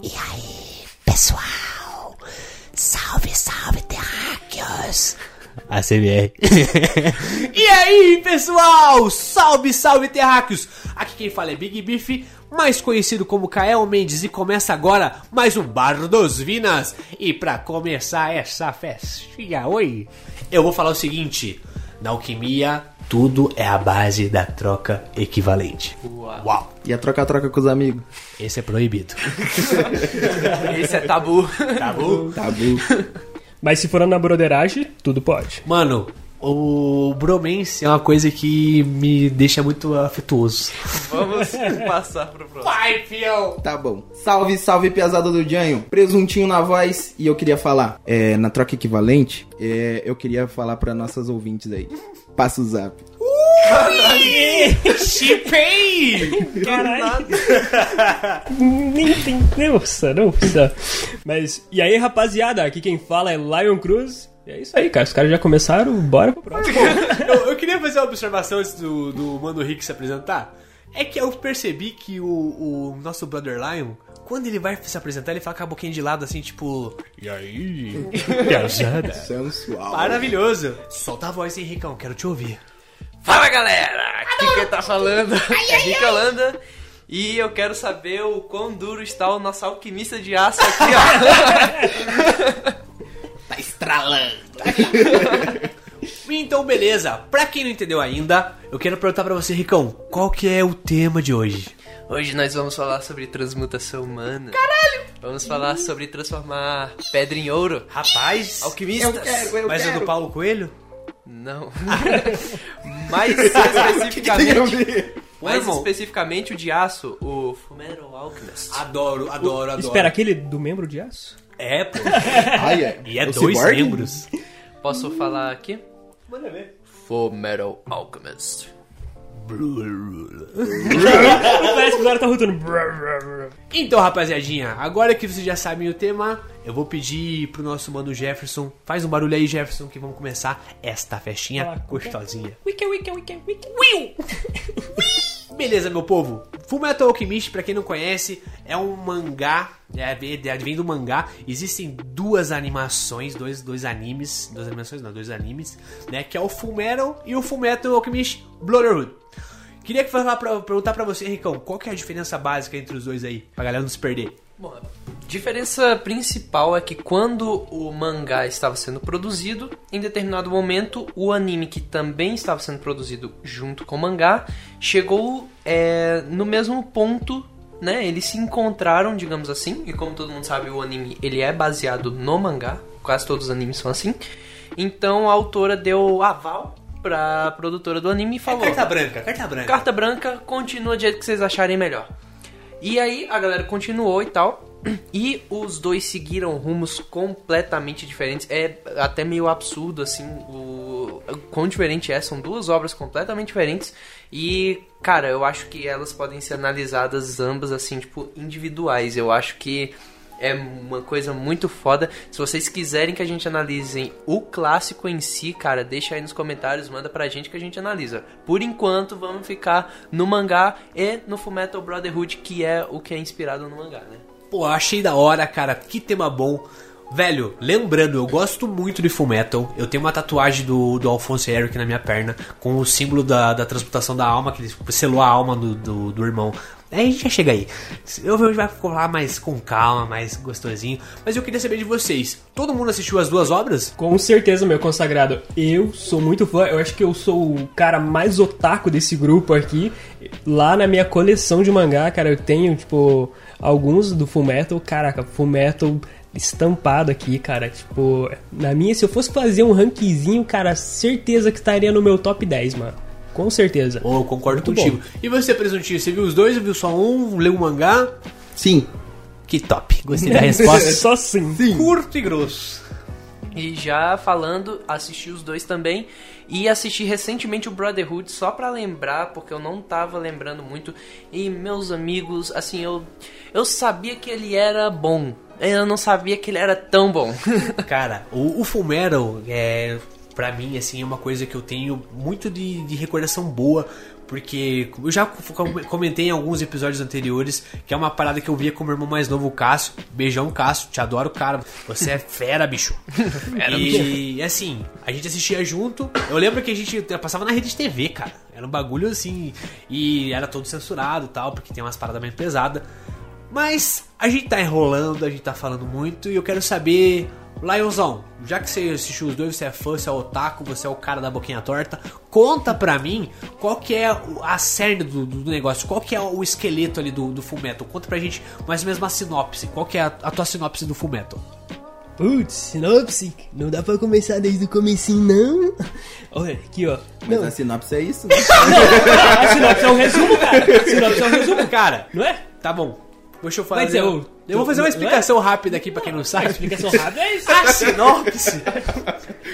E aí, pessoal? Salve, salve, terráqueos! A CBR. e aí, pessoal? Salve, salve, terráqueos! Aqui quem fala é Big Beef, mais conhecido como Kael Mendes, e começa agora mais um Bar dos Vinas. E pra começar essa festinha, oi, eu vou falar o seguinte: na alquimia, tudo é a base da troca equivalente. Uau! E a troca-troca com os amigos? Esse é proibido. Esse é tabu. Bom? Tabu. Mas se for na broderagem, tudo pode. Mano, o bromance é uma coisa que me deixa muito afetuoso. Vamos passar pro próximo. Vai, fiel! Tá bom. Salve, salve, piazada do Janho. Presuntinho na voz. E eu queria falar, é, na troca equivalente, é, eu queria falar pra nossas ouvintes aí. Passa o zap. Chipei! Caralho. Nem tem. Nossa, nossa. Mas, e aí, rapaziada? Aqui quem fala é Lion Cruz. E é isso aí, cara. Os caras já começaram, bora pro próximo. eu, eu queria fazer uma observação antes do, do Mano Rick se apresentar. É que eu percebi que o, o nosso Brother Lion, quando ele vai se apresentar, ele fala com a boquinha de lado assim, tipo. E aí? Piazada. Sensual. Maravilhoso. Solta a voz, Henricão, quero te ouvir. Fala galera! Aqui quem tá falando é Rick Holanda. E eu quero saber o quão duro está o nosso alquimista de aço aqui, ó. Estralando. Então, beleza. Pra quem não entendeu ainda, eu quero perguntar pra você, Ricão, qual que é o tema de hoje? Hoje nós vamos falar sobre transmutação humana. Caralho! Vamos falar sobre transformar pedra em ouro. Rapaz, Alquimistas? Eu quero, eu mas é quero. do Paulo Coelho? Não. Mais especificamente, mais irmão. especificamente o de aço, o Fumeral Alchemist. Adoro, adoro, adoro. Espera, aquele do membro de aço? É, pô. Ai, é. E é O dois Cyborg? membros. Posso falar aqui? Manda ver. Fumeral Alchemist. Parece que agora tá rotando. Então, rapaziadinha, agora que vocês já sabem o tema, eu vou pedir pro nosso mano Jefferson. Faz um barulho aí, Jefferson, que vamos começar esta festinha Ah, gostosinha. Wiki, wiki, wiki, wiki. Beleza, meu povo. Fullmetal Alchemist, pra quem não conhece, é um mangá, é, é- vem do mangá. Existem duas animações, dois, dois animes, duas animações não, dois animes, né, que é o Fullmetal e o Fullmetal Alchemist Brotherhood. Queria que falar pra, perguntar pra você, Ricão, qual que é a diferença básica entre os dois aí, pra galera não se perder? Bom, a diferença principal é que quando o mangá estava sendo produzido, em determinado momento o anime que também estava sendo produzido junto com o mangá chegou é, no mesmo ponto, né? Eles se encontraram, digamos assim, e como todo mundo sabe, o anime ele é baseado no mangá, quase todos os animes são assim. Então a autora deu aval pra produtora do anime e falou: carta branca, carta branca. Carta branca, continua do jeito que vocês acharem melhor. E aí a galera continuou e tal. E os dois seguiram rumos completamente diferentes. É até meio absurdo, assim, o, o quão diferente é. São duas obras completamente diferentes. E, cara, eu acho que elas podem ser analisadas ambas, assim, tipo, individuais. Eu acho que é uma coisa muito foda. Se vocês quiserem que a gente analise o clássico em si, cara, deixa aí nos comentários, manda pra gente que a gente analisa. Por enquanto, vamos ficar no mangá e no Fullmetal Brotherhood, que é o que é inspirado no mangá, né? Pô, achei da hora, cara. Que tema bom. Velho, lembrando, eu gosto muito de Fullmetal. Eu tenho uma tatuagem do, do Alphonse Eric na minha perna, com o símbolo da, da transmutação da alma, que ele selou a alma do, do, do irmão. Aí a gente já chega aí. Eu hoje vai falar mais com calma, mais gostosinho. Mas eu queria saber de vocês. Todo mundo assistiu as duas obras? Com certeza, meu consagrado. Eu sou muito fã. Eu acho que eu sou o cara mais otaku desse grupo aqui. Lá na minha coleção de mangá, cara, eu tenho, tipo, alguns do Fullmetal. Caraca, Fullmetal estampado aqui, cara. Tipo, na minha, se eu fosse fazer um rankzinho, cara, certeza que estaria no meu top 10, mano. Com certeza. Oh, eu concordo Muito contigo. E você, Presuntinho, você viu os dois ou viu só um? Leu o mangá? Sim. Que top. Gostei da resposta. Só sim. Curto e grosso. E já falando, assisti os dois também. E assisti recentemente o Brotherhood, só pra lembrar, porque eu não tava lembrando muito. E meus amigos, assim, eu, eu sabia que ele era bom, eu não sabia que ele era tão bom. Cara, o, o Fullmetal é, pra mim, assim, é uma coisa que eu tenho muito de, de recordação boa. Porque eu já com- comentei em alguns episódios anteriores que é uma parada que eu via com meu irmão mais novo, o Cássio. Beijão, Cássio. Te adoro, cara. Você é fera, bicho. e assim, a gente assistia junto. Eu lembro que a gente passava na rede de TV, cara. Era um bagulho assim. E era todo censurado e tal, porque tem umas paradas bem pesadas. Mas a gente tá enrolando, a gente tá falando muito e eu quero saber, Lionzão, já que você assistiu os dois, você é fã, você é otaku, você é o cara da boquinha torta, conta pra mim qual que é a cerne do, do negócio, qual que é o esqueleto ali do, do Fullmetal. Conta pra gente mais ou menos uma sinopse, qual que é a, a tua sinopse do Fullmetal? Putz, sinopse. Não dá pra começar desde o comecinho, não. Olha, aqui, ó. Mas Não, a sinopse é isso, né? a sinopse é um resumo, cara. A sinopse é um resumo, Cara, não é? tá bom, deixa eu. Vai dizer, eu, eu vou fazer uma é? explicação rápida aqui pra quem não sabe. explicação rápida é isso. A sinopse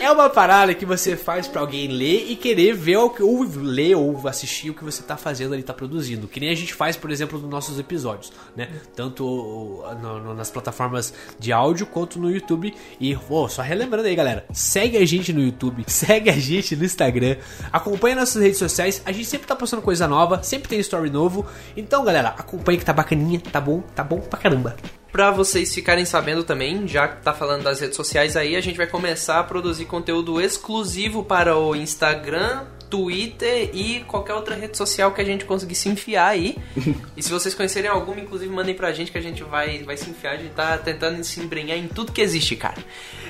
é uma parada que você faz pra alguém ler e querer ver o que, ou ler ou assistir o que você tá fazendo ali, tá produzindo. Que nem a gente faz, por exemplo, nos nossos episódios, né? Tanto no- no- nas plataformas de áudio quanto no YouTube. E, pô, só relembrando aí, galera, segue a gente no YouTube, segue a gente no Instagram, acompanha nossas redes sociais. A gente sempre tá postando coisa nova, sempre tem story novo. Então, galera, acompanha que tá bacaninha, tá bom, tá bom pra caramba. Pra vocês ficarem sabendo também, já que tá falando das redes sociais aí, a gente vai começar a produzir conteúdo exclusivo para o Instagram, Twitter e qualquer outra rede social que a gente conseguir se enfiar aí. e se vocês conhecerem alguma, inclusive mandem pra gente que a gente vai, vai se enfiar. A gente tá tentando se embrenhar em tudo que existe, cara.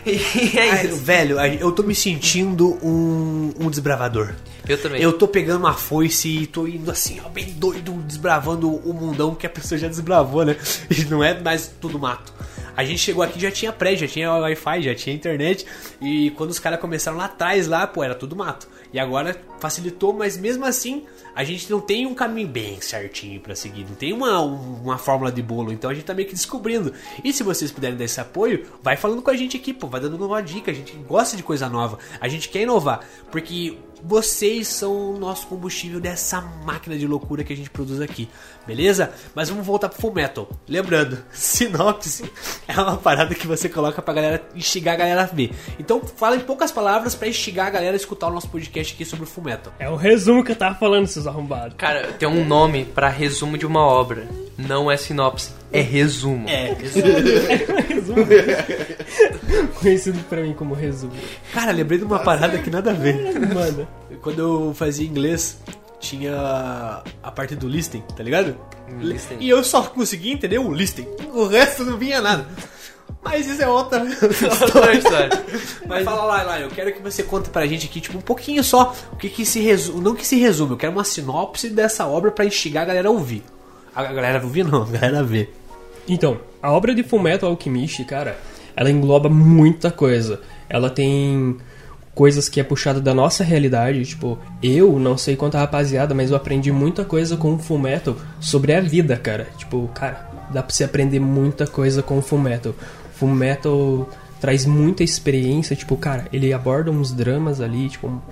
E é Ai, isso. velho, eu tô me sentindo um, um desbravador. Eu também. Eu tô pegando uma foice e tô indo assim, ó, bem doido, desbravando o mundão que a pessoa já desbravou, né? E não é mais tudo mato. A gente chegou aqui já tinha prédio, já tinha Wi-Fi, já tinha internet. E quando os caras começaram lá atrás, lá, pô, era tudo mato. E agora facilitou, mas mesmo assim, a gente não tem um caminho bem certinho pra seguir. Não tem uma, uma fórmula de bolo. Então a gente tá meio que descobrindo. E se vocês puderem dar esse apoio, vai falando com a gente aqui, pô, vai dando uma dica. A gente gosta de coisa nova. A gente quer inovar. Porque vocês são o nosso combustível dessa máquina de loucura que a gente produz aqui, beleza? Mas vamos voltar pro Full Metal. Lembrando, sinopse é uma parada que você coloca pra galera instigar a galera a ver. Então fala em poucas palavras pra instigar a galera a escutar o nosso podcast aqui sobre o Full Metal. É o resumo que eu tava falando, seus arrombados. Cara, tem um nome pra resumo de uma obra. Não é sinopse, é resumo. É, Resumo. Conhecido pra mim como resumo. cara, lembrei de uma parada que nada a ver. Mano, Quando eu fazia inglês, tinha a parte do listening, tá ligado? Listening. E eu só conseguia entender o listening. O resto não vinha nada. Mas isso é outra Outra história. Mas fala lá, lá, eu quero que você conte pra gente aqui, tipo, um pouquinho só, o que que se resume, não que se resume, eu quero uma sinopse dessa obra pra instigar a galera a ouvir. A galera ouvir não, a galera ver. Então, a obra de Fullmetal Alchemist, cara, ela engloba muita coisa. Ela tem coisas que é puxada da nossa realidade, tipo, eu não sei quanto a rapaziada, mas eu aprendi muita coisa com o Fullmetal sobre a vida, cara. Tipo, cara, dá pra você aprender muita coisa com o Fullmetal. Fullmetal traz muita experiência, tipo, cara, ele aborda uns dramas ali, tipo,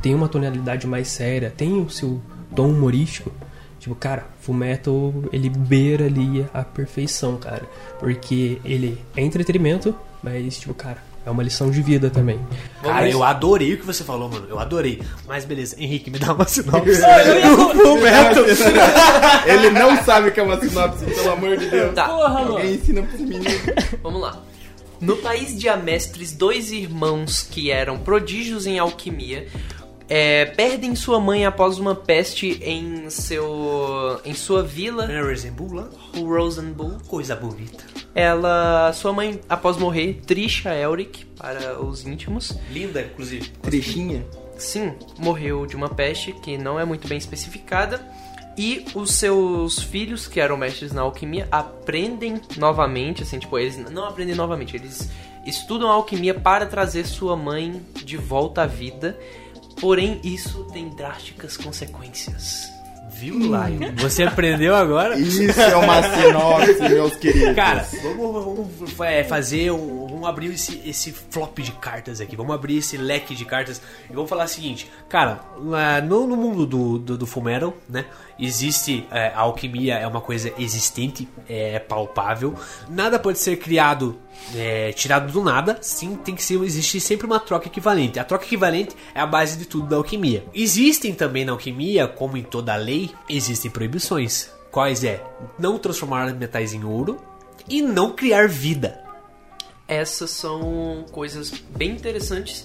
tem uma tonalidade mais séria, tem o seu tom humorístico. Tipo, cara, Fullmetal, ele beira ali a perfeição, cara. Porque ele é entretenimento, mas, tipo, cara, é uma lição de vida também. Cara, eu adorei o que você falou, mano. Eu adorei. Mas beleza, Henrique, me dá uma sinopse. Ele não sabe que é uma sinopse, pelo amor de Deus. Tá, Porra, mano. Ensina pros meninos. vamos lá. No país de Amestres, dois irmãos que eram prodígios em alquimia é, perdem sua mãe após uma peste em seu em sua vila, Rosenbull, Rosenbull. coisa bonita. Ela, sua mãe, após morrer, Trisha Elric para os íntimos, Linda, inclusive. Trechinha. sim, morreu de uma peste que não é muito bem especificada. E os seus filhos, que eram mestres na alquimia, aprendem novamente, assim, tipo, eles não aprendem novamente, eles estudam a alquimia para trazer sua mãe de volta à vida. Porém, isso tem drásticas consequências. Viu, Lion? Você aprendeu agora? Isso é uma sinopse, meus queridos. Cara, vamos, vamos, é, fazer um, vamos abrir esse, esse flop de cartas aqui, vamos abrir esse leque de cartas e vamos falar o seguinte, cara, no, no mundo do, do, do né, existe, é, a alquimia é uma coisa existente, é palpável, nada pode ser criado, é, tirado do nada, sim, tem que ser, existir sempre uma troca equivalente, a troca equivalente é a base de tudo da alquimia. Existem também na alquimia, como em toda lei, existem proibições, quais é? Não transformar metais em ouro e não criar vida. Essas são coisas bem interessantes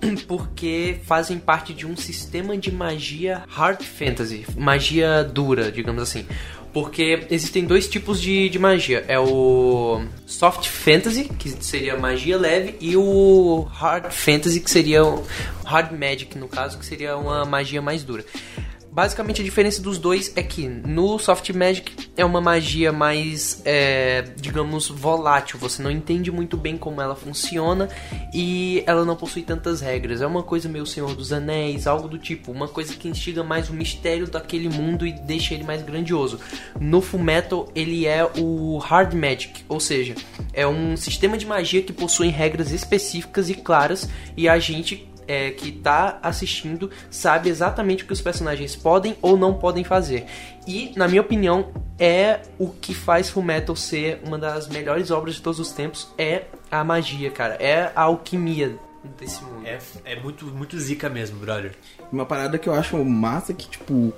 porque fazem parte de um sistema de magia hard fantasy, magia dura, digamos assim. Porque existem dois tipos de, de magia. É o soft fantasy, que seria magia leve, e o hard fantasy, que seria hard magic, no caso, que seria uma magia mais dura. Basicamente a diferença dos dois é que no Soft Magic é uma magia mais, é, digamos, volátil. Você não entende muito bem como ela funciona e ela não possui tantas regras. É uma coisa meio Senhor dos Anéis, algo do tipo. Uma coisa que instiga mais o mistério daquele mundo e deixa ele mais grandioso. No Fullmetal ele é o Hard Magic, ou seja, é um sistema de magia que possui regras específicas e claras e a gente é, que tá assistindo sabe exatamente o que os personagens podem ou não podem fazer. E, na minha opinião, é o que faz Fullmetal ser uma das melhores obras de todos os tempos, é a magia, cara. É a alquimia desse mundo. É, é muito, muito zica mesmo, brother. Uma parada que eu acho massa é que, tipo,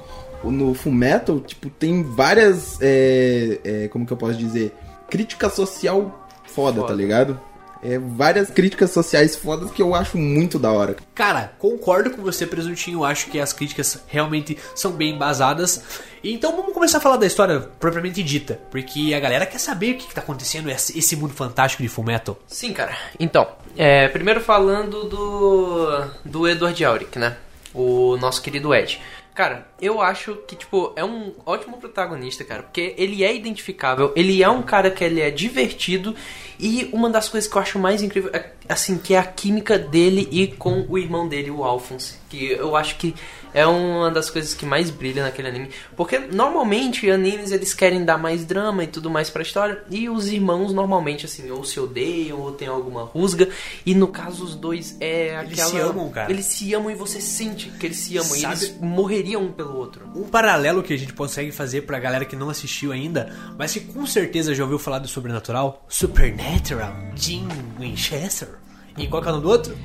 no Fullmetal, tipo, tem várias, é, é, como que eu posso dizer, crítica social foda, Foda. tá ligado? É, várias críticas sociais fodas que eu acho muito da hora. Cara, concordo com você, Presuntinho. Acho que as críticas realmente são bem embasadas. Então vamos começar a falar da história propriamente dita. Porque a galera quer saber o que, que tá acontecendo esse, esse mundo fantástico de Fullmetal. Sim, cara. Então, é, primeiro falando do, do Edward Elric, né? O nosso querido Ed. Cara, eu acho que, tipo, é um ótimo protagonista, cara. Porque ele é identificável, ele é um cara que ele é divertido. E uma das coisas que eu acho mais incrível é, assim, que é a química dele e com o irmão dele, o Alphonse. Que eu acho que é uma das coisas que mais brilha naquele anime. Porque normalmente animes eles querem dar mais drama e tudo mais pra história. E os irmãos normalmente, assim, ou se odeiam ou tem alguma rusga. E no caso, os dois é aquela. Eles se amam, cara. Eles se amam e você sente que eles se amam. E Sabe- eles morreriam um pelo outro. Um paralelo que a gente consegue fazer pra galera que não assistiu ainda, mas que com certeza já ouviu falar do sobrenatural: Supernatural, Jim Winchester. E qual que é o nome do outro?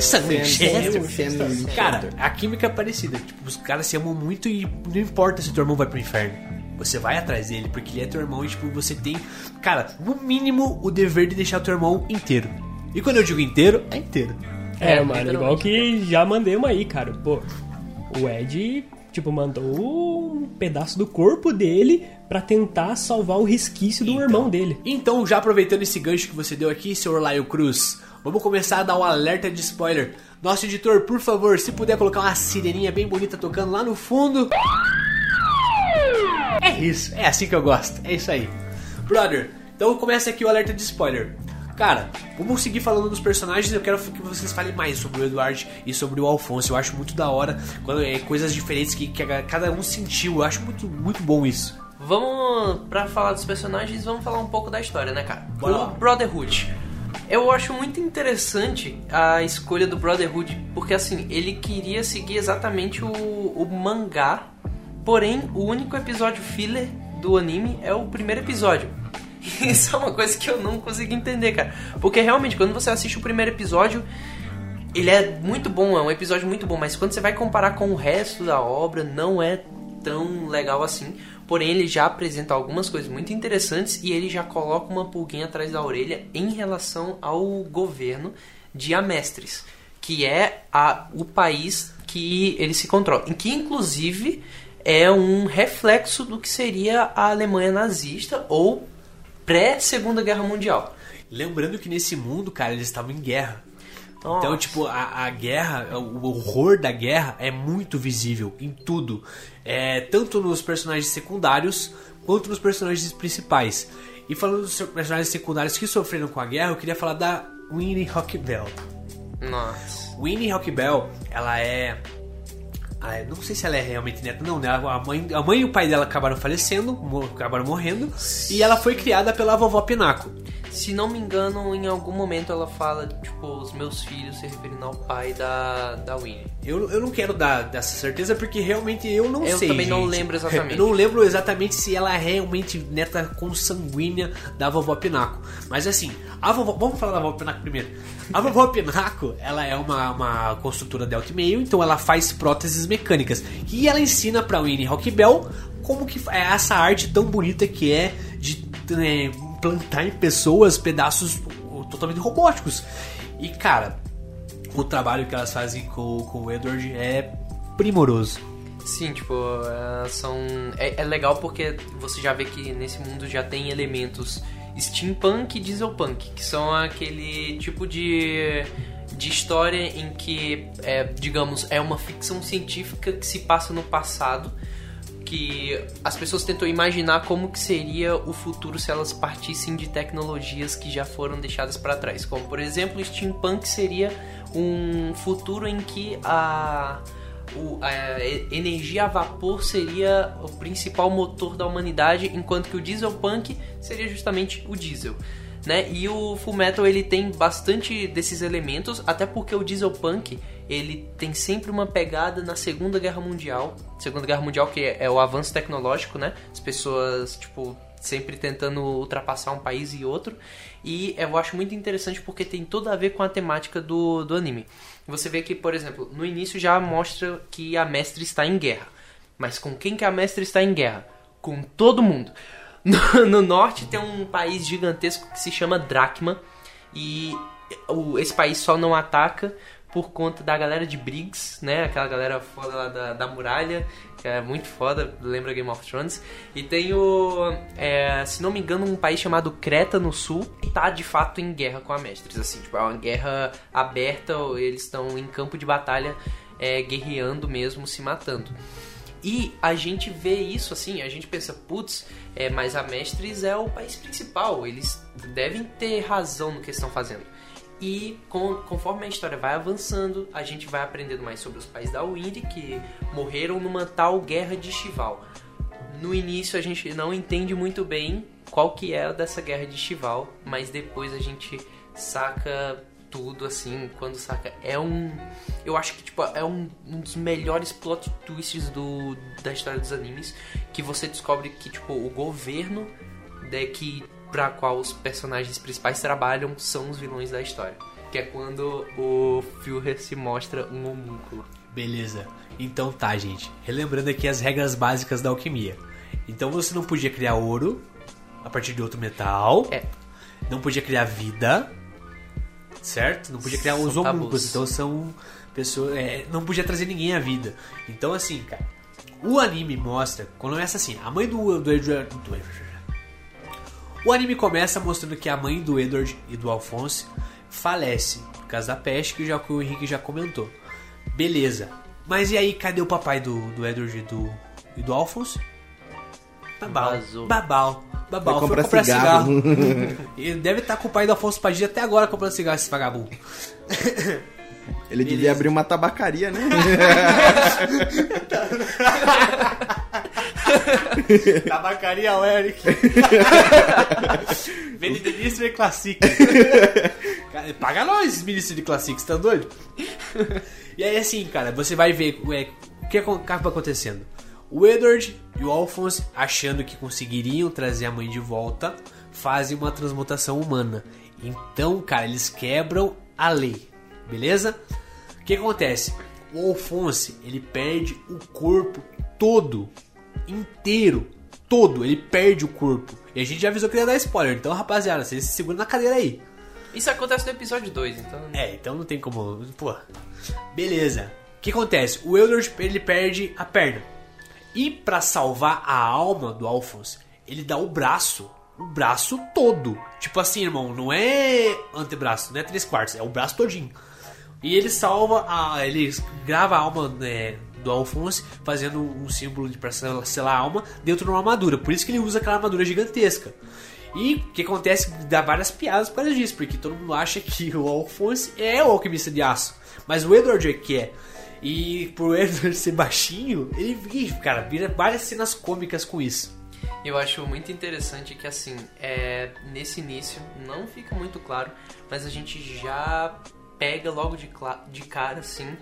Sam Winchester. Sam Cara, a química é parecida. Tipo, os caras se amam muito e não importa se teu irmão vai pro inferno. Você vai atrás dele, porque ele é teu irmão e, tipo, você tem, cara, no mínimo, o dever de deixar teu irmão inteiro. E quando eu digo inteiro, é inteiro. É, É, mano, igual que já mandei uma aí, cara. Pô, o Ed, tipo, mandou um pedaço do corpo dele pra tentar salvar o resquício do irmão dele. Então, já aproveitando esse gancho que você deu aqui, senhor Laio Cruz, vamos começar a dar um alerta de spoiler. Nosso editor, por favor, se puder colocar uma sireninha bem bonita tocando lá no fundo. É isso, é assim que eu gosto, é isso aí. Brother, então começa aqui o alerta de spoiler. Cara, vamos seguir falando dos personagens. Eu quero que vocês falem mais sobre o Eduardo e sobre o Alfonso. Eu acho muito da hora quando é coisas diferentes que, que cada um sentiu. Eu acho muito, muito bom isso. Vamos, pra falar dos personagens, vamos falar um pouco da história, né, cara? Bora o. Brotherhood. Eu acho muito interessante a escolha do Brotherhood, porque assim, ele queria seguir exatamente o, o mangá, porém, o único episódio filler do anime é o primeiro episódio. Isso é uma coisa que eu não consigo entender, cara. Porque realmente, quando você assiste o primeiro episódio, ele é muito bom, é um episódio muito bom, mas quando você vai comparar com o resto da obra, não é tão legal assim. Porém, ele já apresenta algumas coisas muito interessantes e ele já coloca uma pulguinha atrás da orelha em relação ao governo de Amestres, que é a, o país que ele se controla, em que inclusive é um reflexo do que seria a Alemanha nazista ou pré-Segunda Guerra Mundial. Lembrando que nesse mundo, cara, eles estavam em guerra. Nossa. Então, tipo, a, a guerra, o horror da guerra é muito visível em tudo. É, tanto nos personagens secundários quanto nos personagens principais. E falando dos personagens secundários que sofreram com a guerra, eu queria falar da Winnie Rockbell. Nossa. Winnie Rockbell, ela é. ah, não sei se ela é realmente neta, não, né? A mãe, a mãe e o pai dela acabaram falecendo, acabaram morrendo, e ela foi criada pela vovó Pinaco. Se não me engano, em algum momento ela fala, tipo, os meus filhos se referindo ao pai da, da Winnie. Eu, eu não quero dar dessa certeza porque realmente eu não Eu sei. também não gente. lembro exatamente. Eu não lembro exatamente se ela é realmente neta consanguínea da vovó Pinaco. Mas assim, a vovó. Vamos falar da vovó Pinaco primeiro. A vovó Pinaco, ela é uma, uma construtora Delta Meio, então ela faz próteses mecânicas. E ela ensina pra Winnie Rockbell como que é essa arte tão bonita que é de é, implantar em pessoas pedaços totalmente robóticos. E cara, o trabalho que elas fazem com, com o Edward é primoroso. Sim, tipo, são. É, é legal porque você já vê que nesse mundo já tem elementos steampunk e dieselpunk, que são aquele tipo de, de história em que, é, digamos, é uma ficção científica que se passa no passado, que as pessoas tentam imaginar como que seria o futuro se elas partissem de tecnologias que já foram deixadas para trás. Como, por exemplo, steampunk seria um futuro em que a o- a energia a vapor seria o principal motor da humanidade, enquanto que o dieselpunk seria justamente o diesel. Né? E o Fullmetal ele tem bastante desses elementos, até porque o dieselpunk ele tem sempre uma pegada na Segunda Guerra Mundial, Segunda Guerra Mundial que é, é o avanço tecnológico, né? As pessoas tipo sempre tentando ultrapassar um país e outro. E eu acho muito interessante porque tem tudo a ver com a temática do, do anime. Você vê que, por exemplo, no início já mostra que a mestre está em guerra. Mas com quem que a mestre está em guerra? Com todo mundo. No, no norte tem um país gigantesco que se chama Drachma. E o- esse país só não ataca por conta da galera de Briggs, né? Aquela galera foda lá da, da muralha, que é muito foda, lembra Game of Thrones. E tem o, é, se não me engano, um país chamado Creta no sul, que tá de fato em guerra com a Mestres, assim, tipo, é uma guerra aberta, eles estão em campo de batalha, é, guerreando mesmo, se matando. E a gente vê isso assim, a gente pensa, putz, é, mas a Mestres é o país principal, eles devem ter razão no que estão fazendo. E com- conforme a história vai avançando, a gente vai aprendendo mais sobre os pais da Winry que morreram numa tal guerra de Chival. No início a gente não entende muito bem qual que é dessa guerra de Chival, mas depois a gente saca tudo assim, quando saca é um, eu acho que tipo é um, um dos melhores plot twists do da história dos animes, que você descobre que tipo o governo de que para qual os personagens principais trabalham são os vilões da história, que é quando o Führer se mostra um homúnculo. Beleza. Então tá, gente. Relembrando aqui as regras básicas da alquimia. Então você não podia criar ouro a partir de outro metal. É. Não podia criar vida. Certo? Não podia criar os homúnculos. Então são pessoas. é, não podia trazer ninguém à vida. Então assim, cara. O anime mostra. Quando começa assim, a mãe do, do Edward. do Edward- O anime começa mostrando que a mãe do Edward e do Alphonse falece por causa da peste, que já que o Henrique já comentou. Beleza. Mas e aí, cadê o papai do, do Edward e do, e do Alphonse? Babau. Vazou. Babau. Babau. Foi Foi comprar comprar, cigarro. cigarro. Ele deve estar com o pai do Alfonso Padilha até agora comprando cigarro, esse vagabundo. Ele devia abrir uma tabacaria, né? Tabacaria o Eric. Vende de ministro e Classic. Paga nós, ministro de Classic, você tá doido? E aí, assim, cara, você vai ver é, o que acaba acontecendo. O Edward e o Alphonse, achando que conseguiriam trazer a mãe de volta, fazem uma transmutação humana. Então, cara, eles quebram a lei, beleza? O que acontece? O Alphonse, ele perde o corpo todo, inteiro, todo, ele perde o corpo. E a gente já avisou que ia dar spoiler, então, rapaziada, vocês se seguram na cadeira aí. Isso acontece no episódio 2, então É, então não tem como. Pô. Beleza. O que acontece? O Eldor ele perde a perna. E pra salvar a alma do Alphonse, ele dá o braço. O braço todo. Tipo assim, irmão, não é antebraço, não é três quartos, é o braço todinho. E ele salva a. Ele grava a alma né, do Alphonse, fazendo um símbolo de pra sel- selar a alma dentro de uma armadura. Por isso que ele usa aquela armadura gigantesca. E o que acontece? Dá várias piadas por causa disso, porque todo mundo acha que o Alphonse é o alquimista de aço. Mas o Edward é que é. E por Edward ser baixinho, ele, cara, vira várias cenas cômicas com isso. Eu acho muito interessante que, assim, é, nesse início não fica muito claro, mas a gente já pega logo de, de cara, assim,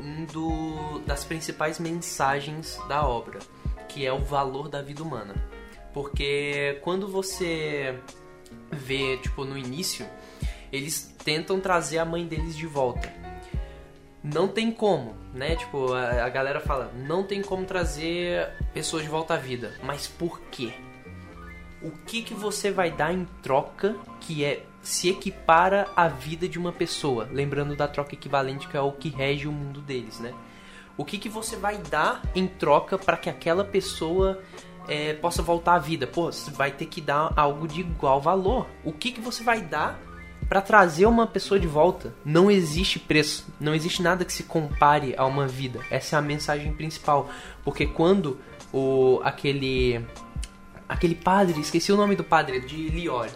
um do, das principais mensagens da obra, que é o valor da vida humana. Porque quando você vê, tipo, no início, eles tentam trazer a mãe deles de volta. Não tem como, né? Tipo, a, a galera fala, não tem como trazer pessoas de volta à vida. Mas por quê? O que que você vai dar em troca que é se equipara à vida de uma pessoa? Lembrando da troca equivalente que é o que rege o mundo deles, né? O que que você vai dar em troca para que aquela pessoa é, possa voltar à vida? Pô, você vai ter que dar algo de igual valor. O que que você vai dar para trazer uma pessoa de volta? Não existe preço, não existe nada que se compare a uma vida. Essa é a mensagem principal, porque quando o aquele aquele padre, esqueci o nome do padre de Liore,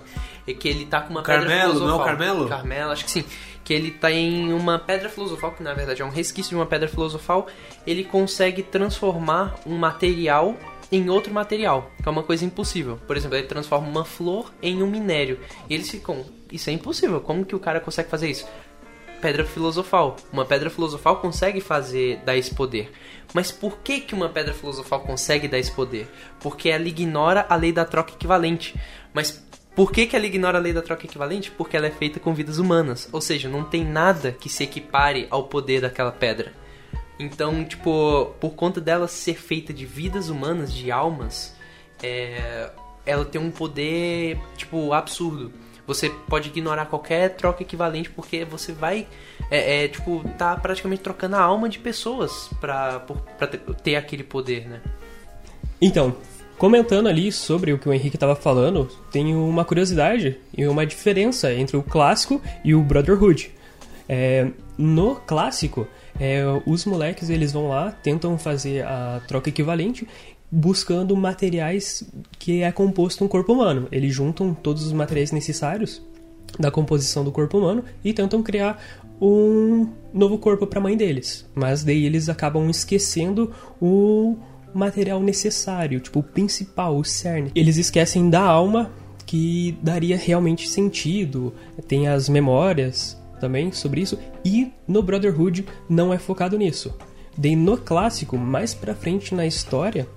é que ele tá com uma pedra Carmelo, não é o filosofal. Carmelo? Carmelo, acho que sim. Que ele tá em uma pedra filosofal, que na verdade é um resquício de uma pedra filosofal, ele consegue transformar um material em outro material, que é uma coisa impossível. Por exemplo, ele transforma uma flor em um minério. E eles ficam, isso é impossível, como que o cara consegue fazer isso? Pedra filosofal. Uma pedra filosofal consegue fazer dar esse poder. Mas por que que uma pedra filosofal consegue dar esse poder? Porque ela ignora a lei da troca equivalente. Mas por que, que ela ignora a lei da troca equivalente? Porque ela é feita com vidas humanas. Ou seja, não tem nada que se equipare ao poder daquela pedra. Então, tipo, por conta dela ser feita de vidas humanas, de almas, é, ela tem um poder, tipo, absurdo. Você pode ignorar qualquer troca equivalente porque você vai, é, é, tipo, tá praticamente trocando a alma de pessoas pra, por- pra ter, aquele poder, né? Então, comentando ali sobre o que o Henrique estava falando, tenho uma curiosidade e uma diferença entre o clássico e o Brotherhood. É, no clássico, é, os moleques eles vão lá, tentam fazer a troca equivalente, buscando materiais que é composto um corpo humano. Eles juntam todos os materiais necessários da composição do corpo humano e tentam criar um novo corpo para a mãe deles. Mas daí eles acabam esquecendo o material necessário, tipo o principal, o cerne. Eles esquecem da alma que daria realmente sentido. Tem as memórias também sobre isso e no Brotherhood não é focado nisso. Daí no clássico, mais pra frente na história,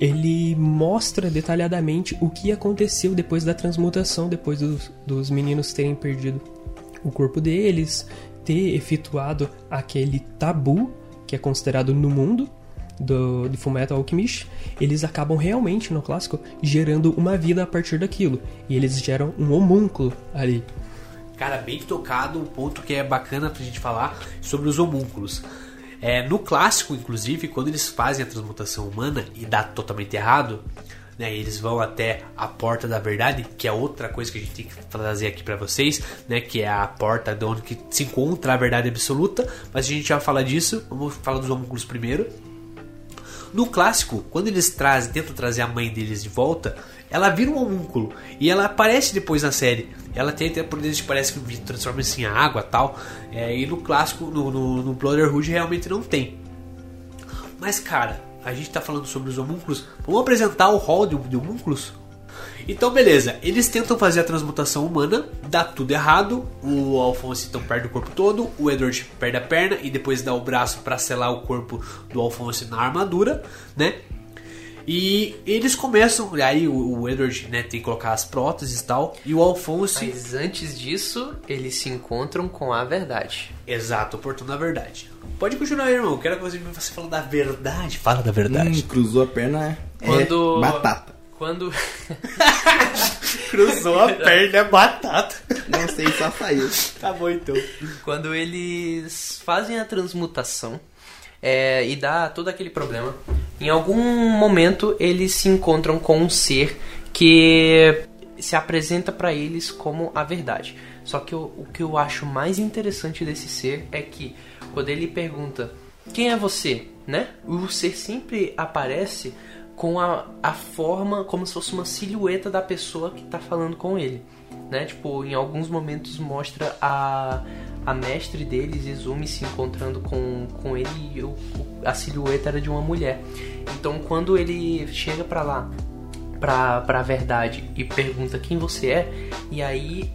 ele mostra detalhadamente o que aconteceu depois da transmutação, depois dos, dos meninos terem perdido o corpo deles, ter efetuado aquele tabu que é considerado no mundo do, do Fullmetal Alchemist, eles acabam realmente no clássico gerando uma vida a partir daquilo. E eles geram um homúnculo ali. Cara, bem tocado, um ponto que é bacana pra gente falar sobre os homúnculos. É, no clássico, inclusive, quando eles fazem a transmutação humana e dá totalmente errado, né, eles vão até a porta da verdade, que é outra coisa que a gente tem que trazer aqui pra vocês, né, que é a porta de onde que se encontra a verdade absoluta, mas a gente já fala disso, vamos falar dos homúnculos primeiro. No clássico, quando eles trazem, tentam trazer a mãe deles de volta, ela vira um homúnculo e ela aparece depois na série. Ela tem até poderes que parece que transforma-se em água tal. É, e no clássico, no, no, no Brotherhood, realmente não tem. Mas cara, a gente tá falando sobre os homúnculos. Vamos apresentar o hall de, de homúnculos? Então, beleza. Eles tentam fazer a transmutação humana, dá tudo errado. O Alphonse então perde o corpo todo, o Edward perde a perna e depois dá o braço para selar o corpo do Alphonse na armadura, né? E eles começam, aí o, o Edward né, tem que colocar as próteses e tal, e o Alphonse. Mas antes disso, eles se encontram com a verdade. Exato, o portão da verdade. Pode continuar, irmão. Quero que você, você fale da verdade. Fala da verdade. Hum, cruzou a perna é Quando- batata. Quando. Cruzou a perna, é batata. Não sei, só saiu. Tá bom então. Quando eles fazem a transmutação é, e dá todo aquele problema, em algum momento eles se encontram com um ser que se apresenta pra eles como a verdade. Só que o, o que eu acho mais interessante desse ser é que quando ele pergunta quem é você, né? O ser sempre aparece com a, a forma como se fosse uma silhueta da pessoa que tá falando com ele né? Tipo, em alguns momentos mostra a, a mestre deles, Izumi, se encontrando com, com ele e o, o- a silhueta era de uma mulher. Então, quando ele chega pra lá pra, pra verdade e pergunta quem você é, e aí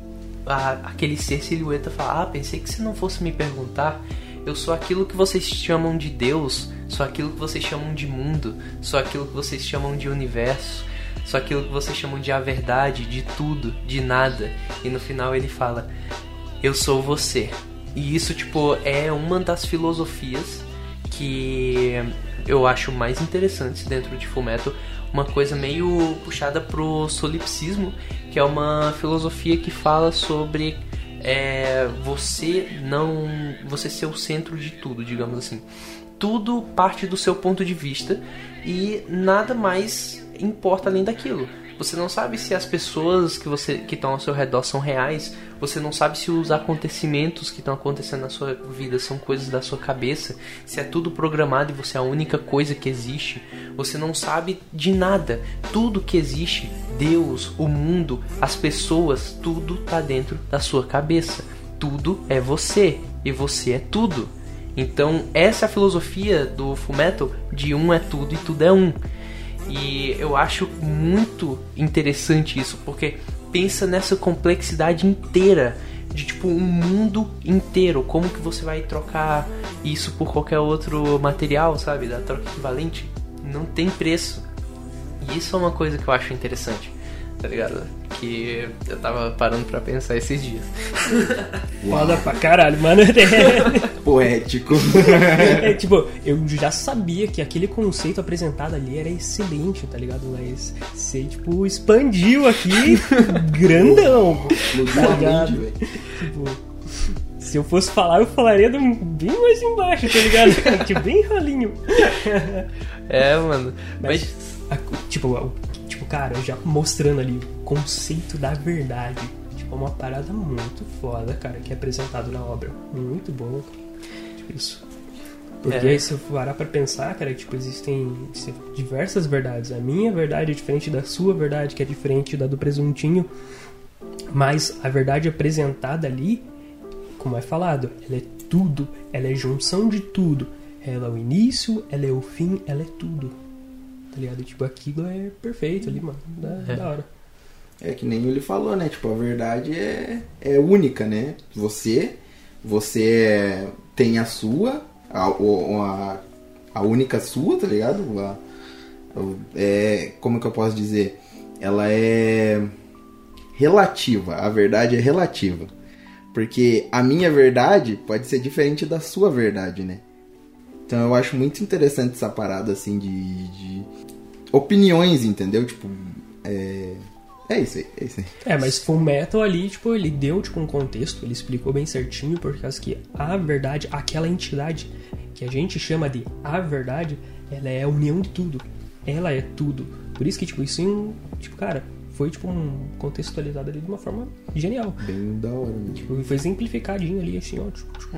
a- aquele ser silhueta fala: Ah, pensei que se não fosse me perguntar, eu sou aquilo que vocês chamam de Deus, sou aquilo que vocês chamam de mundo, sou aquilo que vocês chamam de universo, sou aquilo que vocês chamam de a verdade, de tudo, de nada. E no final ele fala: Eu sou você. E isso, tipo, é uma das filosofias que eu acho mais interessantes dentro de Fullmetal. Uma coisa meio puxada pro solipsismo, que é uma filosofia que fala sobre é, você não. você ser o centro de tudo, digamos assim. Tudo parte do seu ponto de vista e nada mais importa além daquilo. Você não sabe se as pessoas que você que estão ao seu redor são reais. Você não sabe se os acontecimentos que estão acontecendo na sua vida são coisas da sua cabeça. Se é tudo programado e você é a única coisa que existe. Você não sabe de nada. Tudo que existe, Deus, o mundo, as pessoas, tudo tá dentro da sua cabeça. Tudo é você e você é tudo. Então essa é a filosofia do Fullmetal de um é tudo e tudo é um. E eu acho muito interessante isso, porque pensa nessa complexidade inteira de tipo um mundo inteiro, como que você vai trocar isso por qualquer outro material, sabe, da troca equivalente? Não tem preço. E isso é uma coisa que eu acho interessante, tá ligado? Que eu tava parando pra pensar esses dias. Foda pra caralho, mano. Poético. É, tipo, eu já sabia que aquele conceito apresentado ali era excelente, tá ligado? Mas você, tipo, expandiu aqui grandão. tá ligado? Tipo, se eu fosse falar, eu falaria do- bem mais embaixo, tá ligado? tipo, bem ralinho. É, mano. Mas, Mas, a- tipo, o- tipo, cara, já mostrando ali o conceito da verdade. Tipo, é uma parada muito foda, cara, que é apresentado na obra. Muito bom. Tipo, isso. Porque É. se eu parar pra pensar, cara, tipo, existem diversas verdades. A minha verdade é diferente da sua verdade, que é diferente da do presuntinho. Mas a verdade apresentada ali, como é falado, ela é tudo, ela é junção de tudo. Ela é o início, ela é o fim, ela é tudo. Tá ligado? Tipo, aquilo é perfeito ali, mano. Da, É. da hora. É que nem ele falou, né? Tipo, a verdade é, é única, né? Você, você é- tem a sua, a, a, a única sua, tá ligado? A- é, como que eu posso dizer? Ela é relativa. A verdade é relativa. Porque a minha verdade pode ser diferente da sua verdade, né? Então eu acho muito interessante essa parada, assim, de, de opiniões, entendeu? Tipo, é... É isso aí, é isso aí. É, mas Full Metal ali, tipo, ele deu tipo um contexto, ele explicou bem certinho, por causa que a verdade, aquela entidade que a gente chama de a verdade, ela é a união de tudo. Ela é tudo. Por isso que, tipo, isso, tipo, cara, foi tipo um contextualizado ali de uma forma genial. Bem da hora, né? Tipo, foi simplificadinho ali, assim, ó. Tipo, tipo,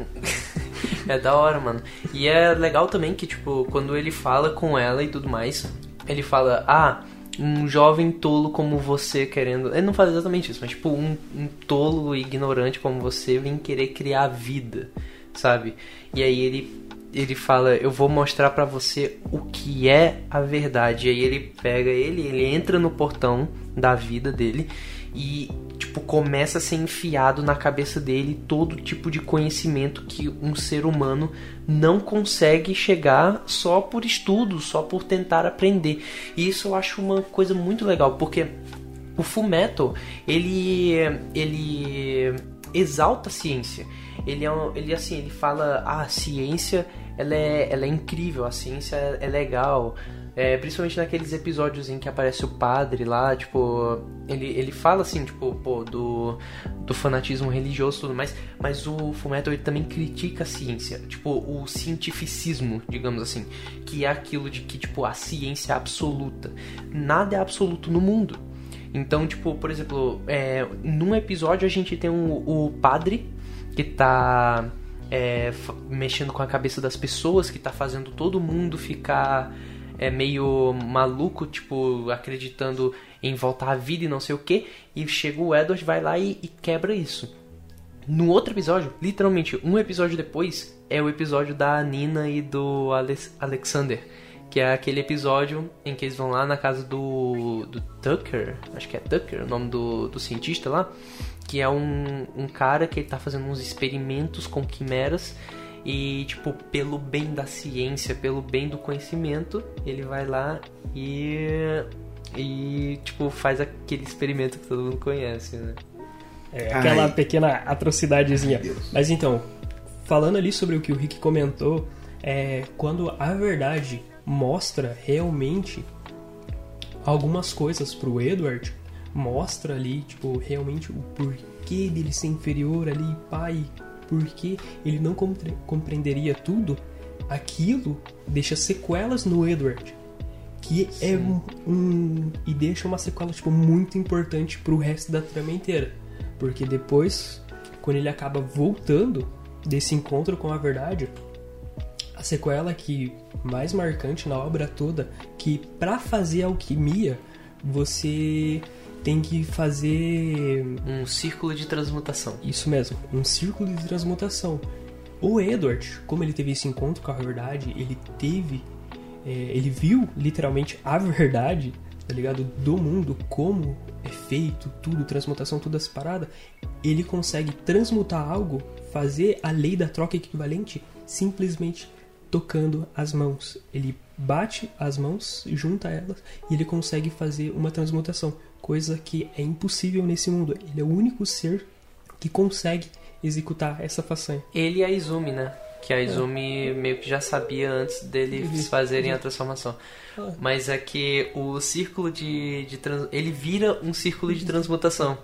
É da hora, mano. E é legal também que, tipo, quando ele fala com ela e tudo mais, ele fala, ah, um jovem tolo como você querendo. Ele não fala exatamente isso, mas tipo, um, um tolo ignorante como você vem querer criar vida, sabe? E aí ele. Ele fala, eu vou mostrar pra você o que é a verdade. E aí ele pega ele, ele entra no portão da vida dele e tipo começa a ser enfiado na cabeça dele todo tipo de conhecimento que um ser humano não consegue chegar só por estudo, só por tentar aprender. E isso eu acho uma coisa muito legal, porque o Fullmetal, ele ele exalta a ciência. Ele é um- ele assim, ele fala, ah, a ciência ela é, ela é incrível, a ciência é, é legal. É, principalmente naqueles episódios em que aparece o padre lá, tipo, ele, ele fala assim, tipo, pô, do, do fanatismo religioso e tudo mais, mas o Fullmetal ele também critica a ciência, tipo, o cientificismo, digamos assim, que é aquilo de que, tipo, a ciência é absoluta. Nada é absoluto no mundo. Então, tipo, por exemplo, é, num episódio a gente tem um- o padre que tá é, mexendo com a cabeça das pessoas, que tá fazendo todo mundo ficar é, meio maluco, tipo, acreditando em voltar à vida e não sei o que. E chega o Edward, vai lá e, e quebra isso. No outro episódio, literalmente um episódio depois, é o episódio da Nina e do Alex- Alexander. Que é aquele episódio em que eles vão lá na casa do, do Tucker, acho que é Tucker, o nome do, do cientista lá, que é um, um cara que ele tá fazendo uns experimentos com quimeras e, tipo, pelo bem da ciência, pelo bem do conhecimento, ele vai lá e. E, tipo, faz aquele experimento que todo mundo conhece, né? É, aquela Ai. pequena atrocidadezinha. Mas então, falando ali sobre o que o Rick comentou, é quando a verdade mostra realmente algumas coisas pro Edward, mostra ali, tipo, realmente o porquê dele ser inferior ali, pai, porquê ele não compre- compreenderia tudo, aquilo deixa sequelas no Edward. Que é um, um- E deixa uma sequela, tipo, muito importante pro resto da trama inteira. Porque depois, quando ele acaba voltando desse encontro com a verdade, a sequela que mais marcante na obra toda, que pra fazer alquimia, você tem que fazer Um círculo de transmutação. isso mesmo, um círculo de transmutação. O Edward, como ele teve esse encontro com a verdade, ele teve. é, ele viu literalmente a verdade, tá ligado? Do mundo, como é feito, tudo, transmutação, toda essa parada. Ele consegue transmutar algo, fazer a lei da troca equivalente, simplesmente tocando as mãos. Ele bate as mãos, junta elas e ele consegue fazer uma transmutação, coisa que é impossível nesse mundo. Ele é o único ser que consegue executar essa façanha. Ele e a Izumi, né? Que a Izumi meio que já sabia antes deles Eles- fazerem a transformação. Ah. Mas é que o círculo de, de trans... ele vira um círculo de transmutação.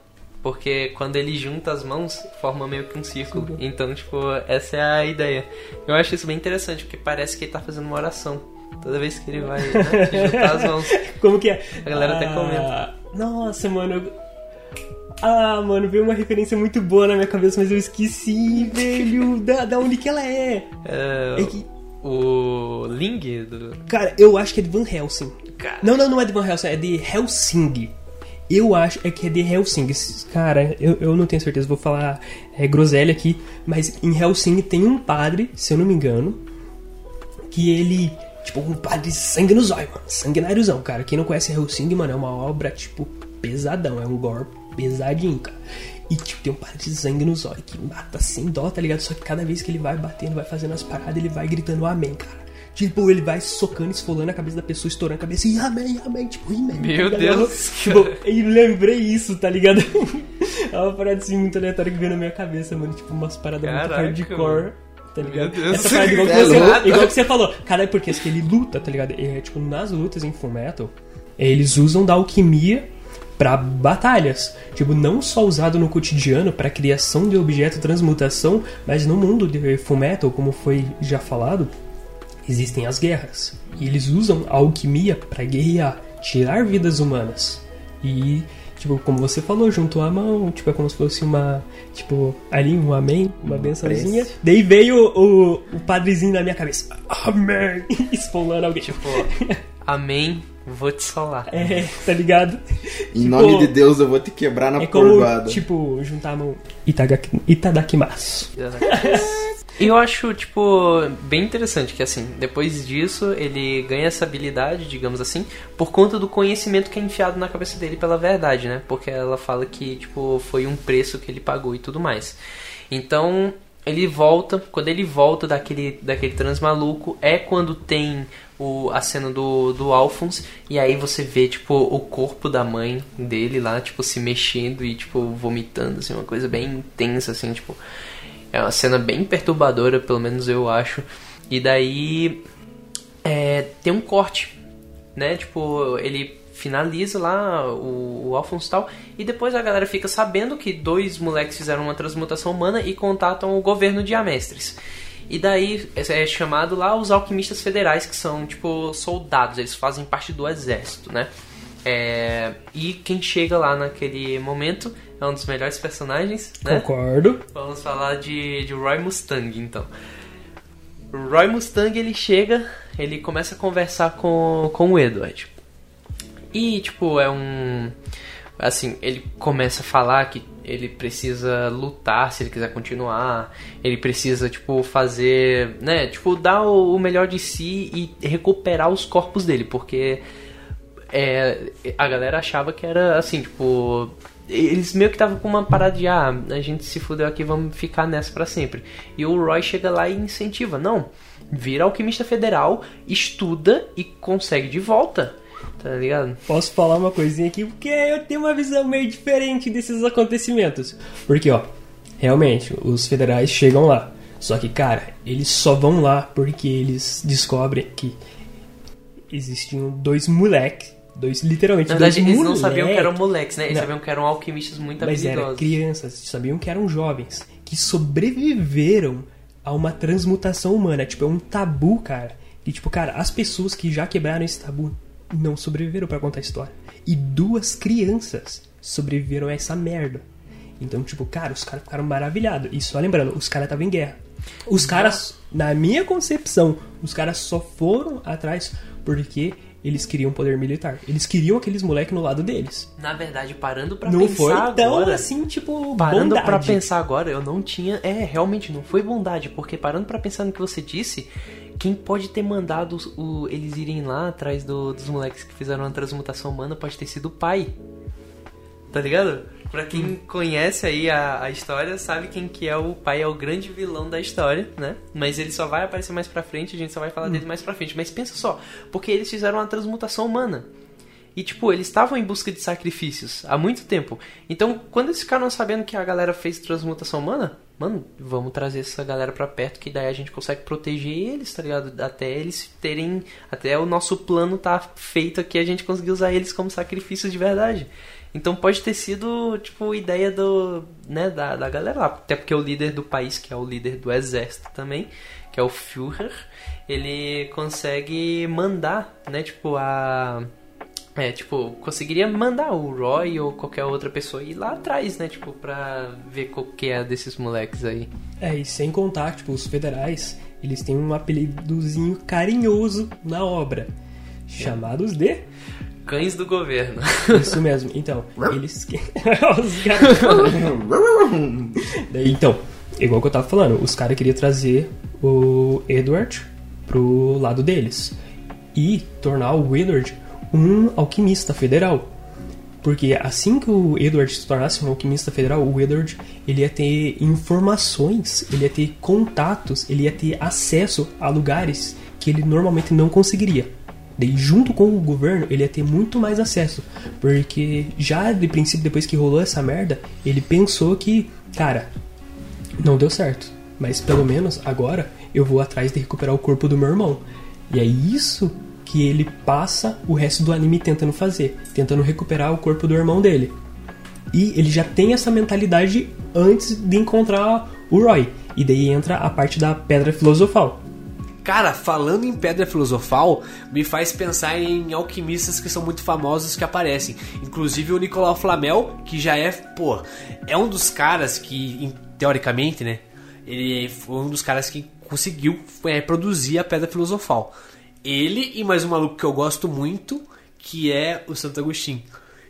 Porque quando ele junta as mãos, forma meio que um círculo. Então, tipo, essa é a ideia. Eu acho isso bem interessante, porque parece que ele tá fazendo uma oração. Toda vez que ele vai né, juntar as mãos. Como que é? A galera até Ah, comenta. Nossa, mano. eu- Ah, mano, veio uma referência muito boa na minha cabeça, mas eu esqueci, velho. Da, da onde que ela é? É, É que, o Ling do. cara, eu acho que é de Van Helsing. Cara, Não, não, não é de Van Helsing, é de Helsing. Eu acho é que é de Helsing. Cara, eu, eu não tenho certeza, vou falar é, groselha aqui, mas em Helsing tem um padre, se eu não me engano, que ele. Tipo, um padre de sangue no zóio, mano. Sanguináriozão, cara. Quem não conhece Helsing, mano, é uma obra, tipo, pesadão. É um gore pesadinho, cara. E, tipo, tem um padre de sangue no zóio que mata sem dó, tá ligado? Só que cada vez que ele vai batendo, vai fazendo as paradas, ele vai gritando amém, cara. Tipo, ele vai socando, esfolando a cabeça da pessoa, estourando a cabeça e amém, amém, tipo, amém. Meu tá? Deus, Tipo, e lembrei isso, tá ligado? é uma parada assim muito aleatória que veio na minha cabeça, mano. Tipo, umas paradas Caraca, muito hardcore. Tá ligado? Meu Deus. Essa parada igual que, É você, igual que você falou. Cara, é porque assim, ele luta, tá ligado? É, tipo, nas lutas em Full Metal, eles usam da alquimia pra batalhas. Tipo, não só usado no cotidiano pra criação de objeto transmutação, mas no mundo de Full Metal, como foi já falado, existem as guerras. E eles usam a alquimia pra guerrear, tirar vidas humanas. E, tipo, como você falou, juntou a mão, tipo, é como se fosse uma, tipo, ali um amém, uma bençãozinha. prece. Daí veio o, o padrezinho na minha cabeça, amém, esfolando alguém. tipo, amém, vou te solar. É, tá ligado? Em Tipo, nome de Deus, eu vou te quebrar na É como, porvada. tipo, juntar a mão. Itagaki- Itadakimasu. E eu acho, tipo, bem interessante que, assim, depois disso, ele ganha essa habilidade, digamos assim, por conta do conhecimento que é enfiado na cabeça dele pela verdade, né? Porque ela fala que, tipo, foi um preço que ele pagou e tudo mais. Então, ele volta, quando ele volta daquele, daquele trans maluco, é quando tem o, a cena do, do Alphonse, e aí você vê, tipo, o corpo da mãe dele lá, tipo, se mexendo e, tipo, vomitando, assim, uma coisa bem intensa, assim, tipo... É uma cena bem perturbadora, pelo menos eu acho. E daí é, tem um corte, né? Tipo, ele finaliza lá o, o Alphonse tal. E depois a galera fica sabendo que dois moleques fizeram uma transmutação humana e contatam o governo de Amestres. E daí é chamado lá os alquimistas federais, que são tipo soldados, eles fazem parte do exército, né? É, e quem chega lá naquele momento é um dos melhores personagens, né? Concordo. Vamos falar de, de Roy Mustang, então. Roy Mustang, ele chega, ele começa a conversar com, com o Edward. E, tipo, é um... Assim, ele começa a falar que ele precisa lutar se ele quiser continuar. Ele precisa, tipo, fazer, né? Tipo, dar o, o melhor de si e recuperar os corpos dele, porque é, a galera achava que era assim, tipo. Eles meio que estavam com uma parada de, ah, a gente se fudeu aqui, vamos ficar nessa pra sempre. E o Roy chega lá e incentiva, não, vira alquimista federal, estuda e consegue de volta, tá ligado? Posso falar uma coisinha aqui, porque eu tenho uma visão meio diferente desses acontecimentos. Porque, ó, realmente, os federais chegam lá. Só que, cara, eles só vão lá porque eles descobrem que existiam dois moleques. Dois, literalmente, Na verdade, dois eles não sabiam que eram moleque. moleques, né? Eles Não. sabiam que eram alquimistas muito Mas eram habilidosos. crianças, sabiam que eram jovens, que sobreviveram a uma transmutação humana. Tipo, é um tabu, cara. E, tipo, cara, as pessoas que já quebraram esse tabu não sobreviveram pra contar a história. E duas crianças sobreviveram a essa merda. Então, tipo, cara, os caras ficaram maravilhados. E só lembrando, os caras estavam em guerra. Os caras, na minha concepção, os caras só foram atrás porque eles queriam poder militar. Eles queriam aqueles moleques no lado deles. Na verdade, parando pra não pensar foi tão agora... assim, tipo, Parando bondade. pra pensar agora, eu não tinha. É, realmente não foi bondade, porque parando pra pensar no que você disse, quem pode ter mandado os- o- eles irem lá atrás do- dos moleques que fizeram a transmutação humana pode ter sido o pai. Tá ligado? Pra quem Hum. conhece aí a, a história, sabe quem que é o pai, é o grande vilão da história, né? Mas ele só vai aparecer mais pra frente, a gente só vai Hum. falar dele mais pra frente. Mas pensa só, porque eles fizeram uma transmutação humana. E, tipo, eles estavam em busca de sacrifícios há muito tempo. Então, quando eles ficaram sabendo que a galera fez transmutação humana, mano, vamos trazer essa galera pra perto, que daí a gente consegue proteger eles, tá ligado? Até eles terem. Até o nosso plano tá feito aqui, a gente conseguir usar eles como sacrifícios de verdade. Então pode ter sido, tipo, ideia do. né, da, da galera lá. Até porque o líder do país, que é o líder do exército também, que é o Führer, ele consegue mandar, né, tipo, a. É, tipo, conseguiria mandar o Roy ou qualquer outra pessoa ir lá atrás, né? Tipo, pra ver qual que é desses moleques aí. É, e sem contar, tipo, os federais, eles têm um apelidozinho carinhoso na obra. Chamados de. Cães do governo. Isso mesmo. Então, eles. os. Daí, então, igual que eu tava falando, os caras queriam trazer o Edward pro lado deles. E tornar o Edward um alquimista federal. Porque assim que o Edward se tornasse um alquimista federal, o Edward ele ia ter informações, ele ia ter contatos, ele ia ter acesso a lugares que ele normalmente não conseguiria. Daí, junto com o governo, ele ia ter muito mais acesso. Porque já de princípio, depois que rolou essa merda, ele pensou que, cara, não deu certo. Mas pelo menos agora eu vou atrás de recuperar o corpo do meu irmão. E é isso que ele passa o resto do anime tentando fazer, tentando recuperar o corpo do irmão dele. E ele já tem essa mentalidade antes de encontrar o Roy. E daí entra a parte da pedra filosofal. Cara, falando em pedra filosofal, me faz pensar em alquimistas que são muito famosos que aparecem. Inclusive o Nicolau Flamel, que já é, pô, é um dos caras que, teoricamente, né? Ele foi um dos caras que conseguiu é, produzir a pedra filosofal. Ele e mais um maluco que eu gosto muito, que é o Santo Agostinho.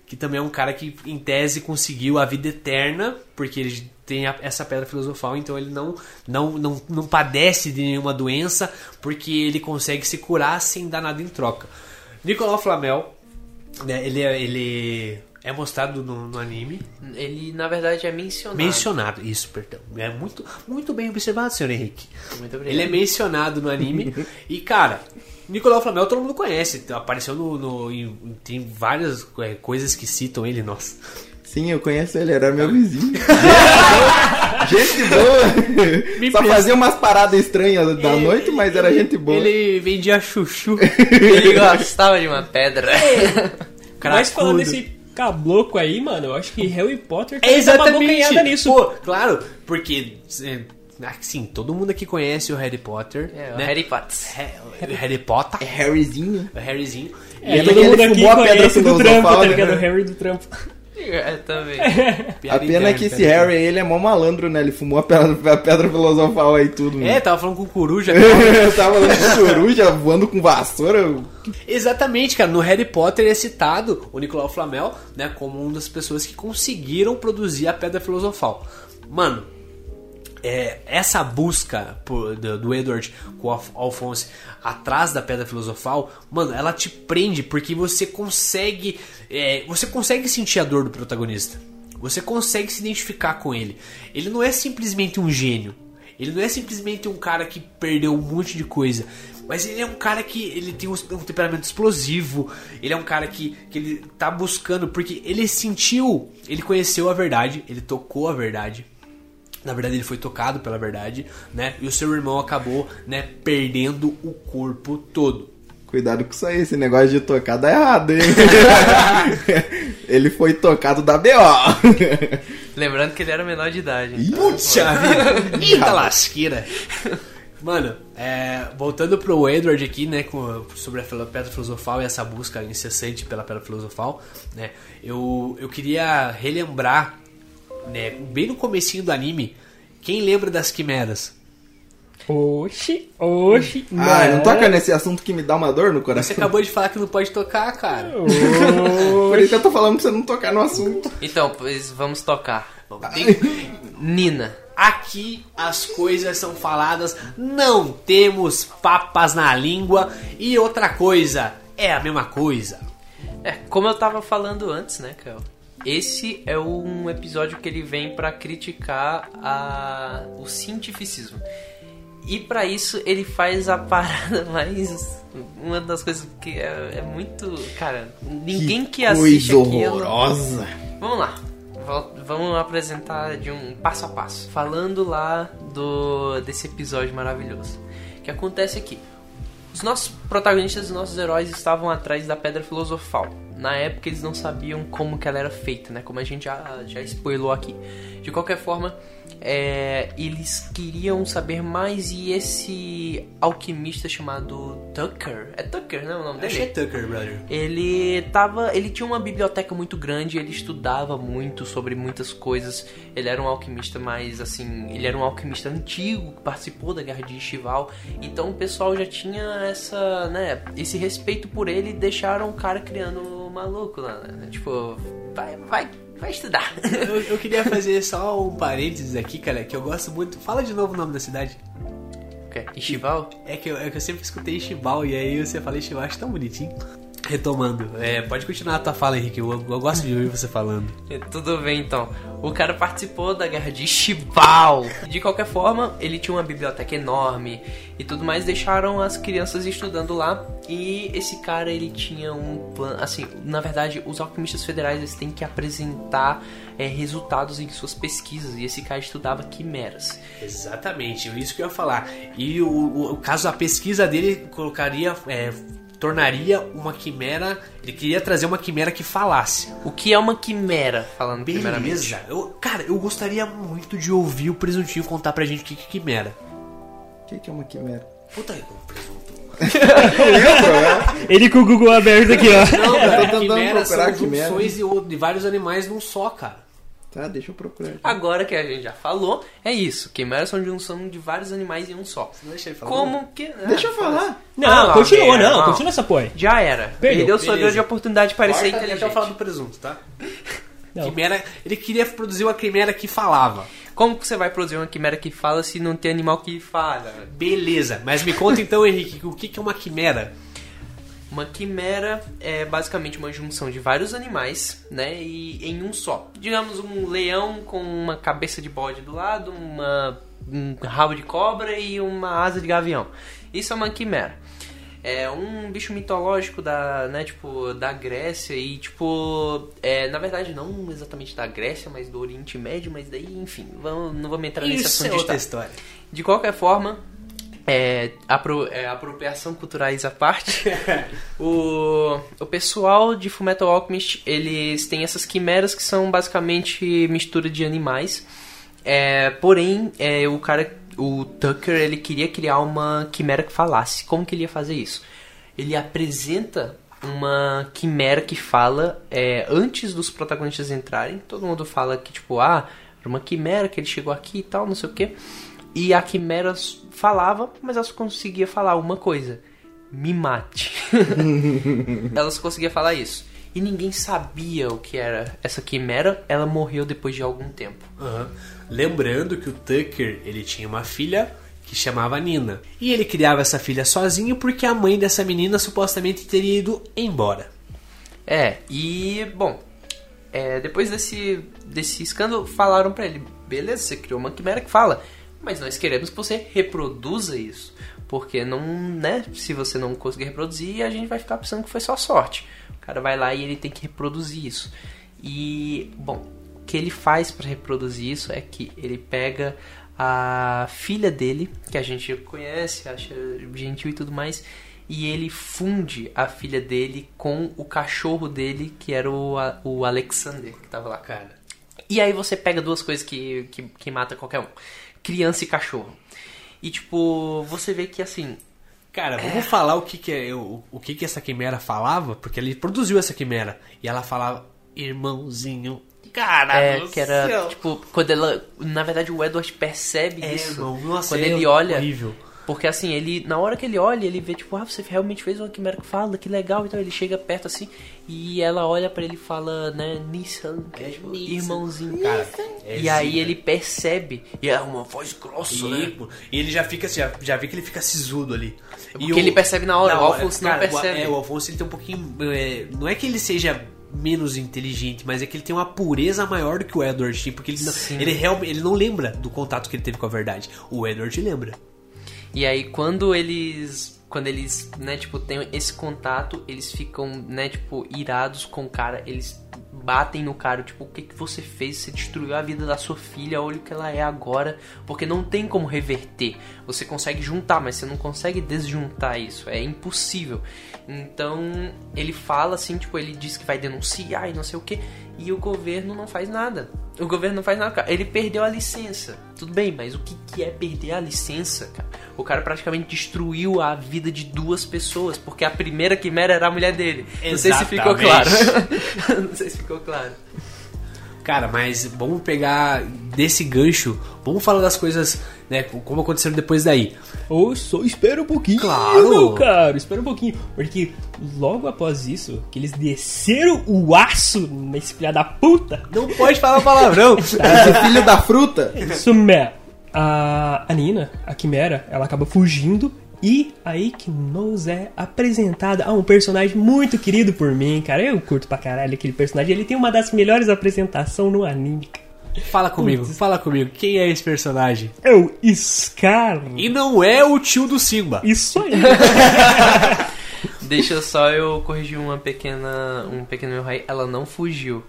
Que também é um cara que, em tese, conseguiu a vida eterna, porque ele tem a- essa pedra filosofal, então ele não, não, não, não padece de nenhuma doença, porque ele consegue se curar sem dar nada em troca. Nicolau Flamel, né, ele, é- ele é mostrado no, no anime, Ele, na verdade, é mencionado. mencionado, isso, perdão. É muito, muito bem observado, senhor Henrique. Muito obrigado. Ele é mencionado no anime. e, cara, Nicolau Flamel todo mundo conhece. Apareceu no. no- em- tem várias é, coisas que citam ele, nossa. Sim, eu conheço ele, era meu vizinho. gente boa! Me Só presta. fazia umas paradas estranhas da Ele- noite, mas era gente boa. Ele vendia chuchu. Ele gostava de uma pedra. Mas falando desse cabloco aí, mano, eu acho que Harry Potter É exatamente bocanhada nisso. Pô, claro, porque. é, assim, todo mundo aqui conhece o Harry Potter. É, o né? Harry Potter. O Harry Potter. Harryzinho. O Harryzinho. É, E todo ele mundo aqui fumou a pedra conhece do trampo, tá né? ligado? O Harry do trampo. É, também. A pena é que esse Harry, ele é mó malandro, né? Ele fumou a pedra, a pedra filosofal aí tudo. É, tava falando com coruja. Eu tava falando de coruja voando com vassoura. Exatamente, cara. No Harry Potter é citado o Nicolau Flamel, né, como uma das pessoas que conseguiram produzir a Pedra Filosofal. Mano, é, essa busca por- do, do Edward com o Alphonse atrás da Pedra Filosofal, mano, ela te prende porque você consegue, é, você consegue sentir a dor do protagonista. Você consegue se identificar com ele. Ele não é simplesmente um gênio. Ele não é simplesmente um cara que perdeu um monte de coisa. Mas ele é um cara que ele tem um, um temperamento explosivo. Ele é um cara que, que ele tá buscando. Porque ele sentiu. Ele conheceu a verdade. Ele tocou a verdade. Na verdade, ele foi tocado pela verdade, né? E o seu irmão acabou, né, perdendo o corpo todo. Cuidado com isso aí, esse negócio de tocar dá errado, hein? ele foi tocado da BO. Lembrando que ele era menor de idade. Ih, Puxa vida! Eita lasqueira! Mano, é, voltando pro Edward aqui, né, com- sobre a Pedra Filosofal e essa busca incessante pela Pedra Filosofal, né, eu, eu queria relembrar, né, bem no comecinho do anime, quem lembra das quimeras? Oxi, oxi. Ah, não toca nesse assunto que me dá uma dor no Você coração. acabou de falar que não pode tocar, cara. Por isso que eu tô falando pra você não tocar no assunto. Então, pois vamos tocar. Nina. Aqui as coisas são faladas, não temos papas na língua e outra coisa, é a mesma coisa. É, como eu tava falando antes, né, Kel? Esse é um episódio que ele vem pra criticar a... o cientificismo. E pra isso ele faz a parada mais. Uma das coisas que é, é muito. Cara, ninguém que, assiste Coisa horrorosa. Vamos lá. Vamos apresentar de um passo a passo. Falando lá do desse episódio maravilhoso. O que acontece aqui? Os nossos protagonistas, os nossos heróis estavam atrás da Pedra Filosofal. Na época eles não sabiam como que ela era feita, né? Como a gente já, já spoilou aqui. De qualquer forma, é, eles queriam saber mais e esse alquimista chamado Tucker... É Tucker, né? O nome dele? Achei Tucker, brother. Ele tava, ele tinha uma biblioteca muito grande, ele estudava muito sobre muitas coisas. Ele era um alquimista mais assim, ele era um alquimista antigo que participou da Guerra de Estival. Então o pessoal já tinha essa, né, esse respeito por ele e deixaram o cara criando o maluco lá, né? Tipo, vai, vai, vai estudar. Eu, eu queria fazer só um parênteses aqui, cara, que eu gosto muito. Fala de novo o nome da cidade. Ok, Estival? É que eu, é que eu sempre escutei Chibal e aí você fala Chibal, acho tão bonitinho. Retomando, é, pode continuar a tua fala, Henrique. Eu, eu gosto de ouvir você falando. É, Tudo bem então. O cara participou da guerra de Chival. De qualquer forma, ele tinha uma biblioteca enorme e tudo mais. Deixaram as crianças estudando lá. E esse cara ele tinha um plano. Assim, na verdade, os alquimistas federais eles têm que apresentar é, resultados em suas pesquisas. E esse cara estudava quimeras. Exatamente, isso que eu ia falar. E o, o, o caso da pesquisa dele colocaria. é, tornaria uma quimera. Ele queria trazer uma quimera que falasse. O que é uma quimera? Falando primeiramente. Beleza. Eu, cara, eu gostaria muito de ouvir o presuntinho contar pra gente o que que é quimera. O que, que é uma quimera? Puta aí, presunto. Ele com o Google aberto aqui, ó. Não, cara, tentando quimeras são procurar quimera. junções de, de vários animais num só, cara. Tá, deixa eu procurar. aqui. Agora que a gente já falou, é isso. Quimeras são junção de vários animais em um só. Deixa ele falar. Como que. Deixa eu falar. Não, Ah, continua, não. não. Continua essa porra. Já era. Perdeu. Perdeu sua grande oportunidade de parecer Corta eu inteligente. falar do presunto, tá? Não. Quimera, ele queria produzir uma quimera que falava. Como que você vai produzir uma quimera que fala se não tem animal que fala? Beleza, mas me conta então, Henrique, o que é uma quimera? Uma quimera é basicamente uma junção de vários animais, né? E em um só. Digamos um leão com uma cabeça de bode do lado, uma, um rabo de cobra e uma asa de gavião. Isso é uma quimera. É um bicho mitológico da, né, tipo, da Grécia e, tipo, é, na verdade não exatamente da Grécia, mas do Oriente Médio, mas daí, enfim, vamos, não vamos entrar nesse Isso é assunto de outra história. história. De qualquer forma, é, apro, é, apropriação culturais à parte, o, o pessoal de Fullmetal Alchemist, eles têm essas quimeras que são basicamente mistura de animais. É, porém, é, o cara, o Tucker, ele queria criar uma quimera que falasse. Como que ele ia fazer isso? Ele apresenta uma quimera que fala é, antes dos protagonistas entrarem. Todo mundo fala que, tipo, ah, era uma quimera que ele chegou aqui e tal, não sei o que. E a quimera falava, mas ela só conseguia falar uma coisa: me mate. ela só conseguia falar isso. E ninguém sabia o que era essa quimera. Ela morreu depois de algum tempo. Aham. Lembrando que o Tucker, ele tinha uma filha que chamava Nina. E ele criava essa filha sozinho porque a mãe dessa menina supostamente teria ido embora. É, e bom, é, depois desse, desse escândalo, falaram pra ele: beleza, você criou uma quimera que fala, mas nós queremos que você reproduza isso. Porque não, né? Se você não conseguir reproduzir, a gente vai ficar pensando que foi só sorte. O cara vai lá e ele tem que reproduzir isso. E, bom, o que ele faz pra reproduzir isso é que ele pega a filha dele, que a gente conhece, acha gentil e tudo mais, e ele funde a filha dele com o cachorro dele, que era o, o Alexander, que tava lá. Cara, E aí você pega duas coisas que, que, que mata qualquer um: criança e cachorro. E tipo, você vê que assim. Cara, vamos falar o que que, é, o, o que que essa quimera falava, porque ele produziu essa quimera. E ela falava, irmãozinho. Cara, É, que era, céu. tipo, quando ela. Na verdade, o Edward percebe É, isso. irmão, nossa, quando é ele olha. horrível. Porque assim, ele. Na hora que ele olha, ele vê, tipo, ah, você realmente fez uma quimera que fala, que legal. Então ele chega perto assim e ela olha pra ele e fala, né, Nissan, é, tipo, irmãozinho. Cara, é e aí ele percebe. E é uma voz grossa, né? E, e ele já fica assim, já, já vê que ele fica sisudo ali. Porque ele percebe na hora, o Alphonse não cara, o- percebe. é, o Alfonso ele tem um pouquinho. é, não é que ele seja menos inteligente, mas é que ele tem uma pureza maior do que o Edward tinha, porque ele não, ele, realmente ele não lembra do contato que ele teve com a verdade. O Edward lembra. E aí quando eles. Quando eles, né, tipo, têm esse contato, eles ficam, né, tipo, irados com o cara, eles batem no cara, tipo, o que que você fez? Você destruiu a vida da sua filha, olha o que ela é agora, porque não tem como reverter. Você consegue juntar, mas você não consegue desjuntar isso, é impossível. Então, ele fala assim, tipo, ele diz que vai denunciar e não sei o que, e o governo não faz nada. O governo não faz nada, cara. Ele perdeu a licença. Tudo bem, mas o que, que é perder a licença, cara? O cara praticamente destruiu a vida de duas pessoas, porque a primeira quimera era a mulher dele. Não sei se ficou claro. sei se ficou claro. Cara, mas vamos pegar desse gancho, vamos falar das coisas, né, como aconteceram depois daí. Ou só espera um pouquinho, Claro. caro, espera um pouquinho. Porque logo após isso, que eles desceram o aço nesse filha da puta, Não pode falar palavrão. Esse filho da fruta. isso mesmo. A, a Nina, a Quimera, ela acaba fugindo e aí que nos é apresentada a um personagem muito querido por mim, cara. Eu curto pra caralho aquele personagem. Ele tem uma das melhores apresentações no anime. fala comigo, fala comigo. Quem é esse personagem? É o Scar. E não é o tio do Simba. Isso aí. Deixa só eu corrigir uma pequena, um pequeno erro aí. Ela não fugiu.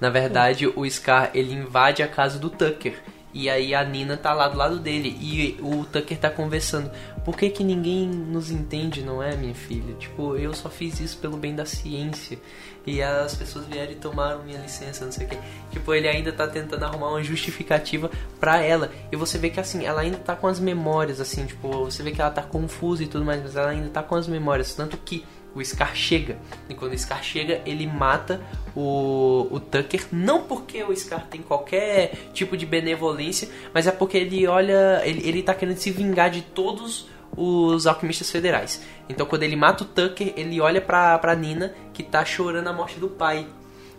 Na verdade, o Scar, ele invade a casa do Tucker. E aí a Nina tá lá do lado dele. E o Tucker tá conversando. Por que que ninguém nos entende, não é, minha filha? Tipo, eu só fiz isso pelo bem da ciência. E as pessoas vieram e tomaram minha licença, não sei o quê. Tipo, ele ainda tá tentando arrumar uma justificativa pra ela. E você vê que, assim, ela ainda tá com as memórias, assim, tipo, você vê que ela tá confusa e tudo mais. Mas ela ainda tá com as memórias. Tanto que o Scar chega. E quando o Scar chega, ele mata o, o Tucker. Não porque o Scar tem qualquer tipo de benevolência, mas é porque ele olha. Ele, ele tá querendo se vingar de todos os alquimistas federais. Então quando ele mata o Tucker, ele olha pra, pra Nina, que tá chorando a morte do pai.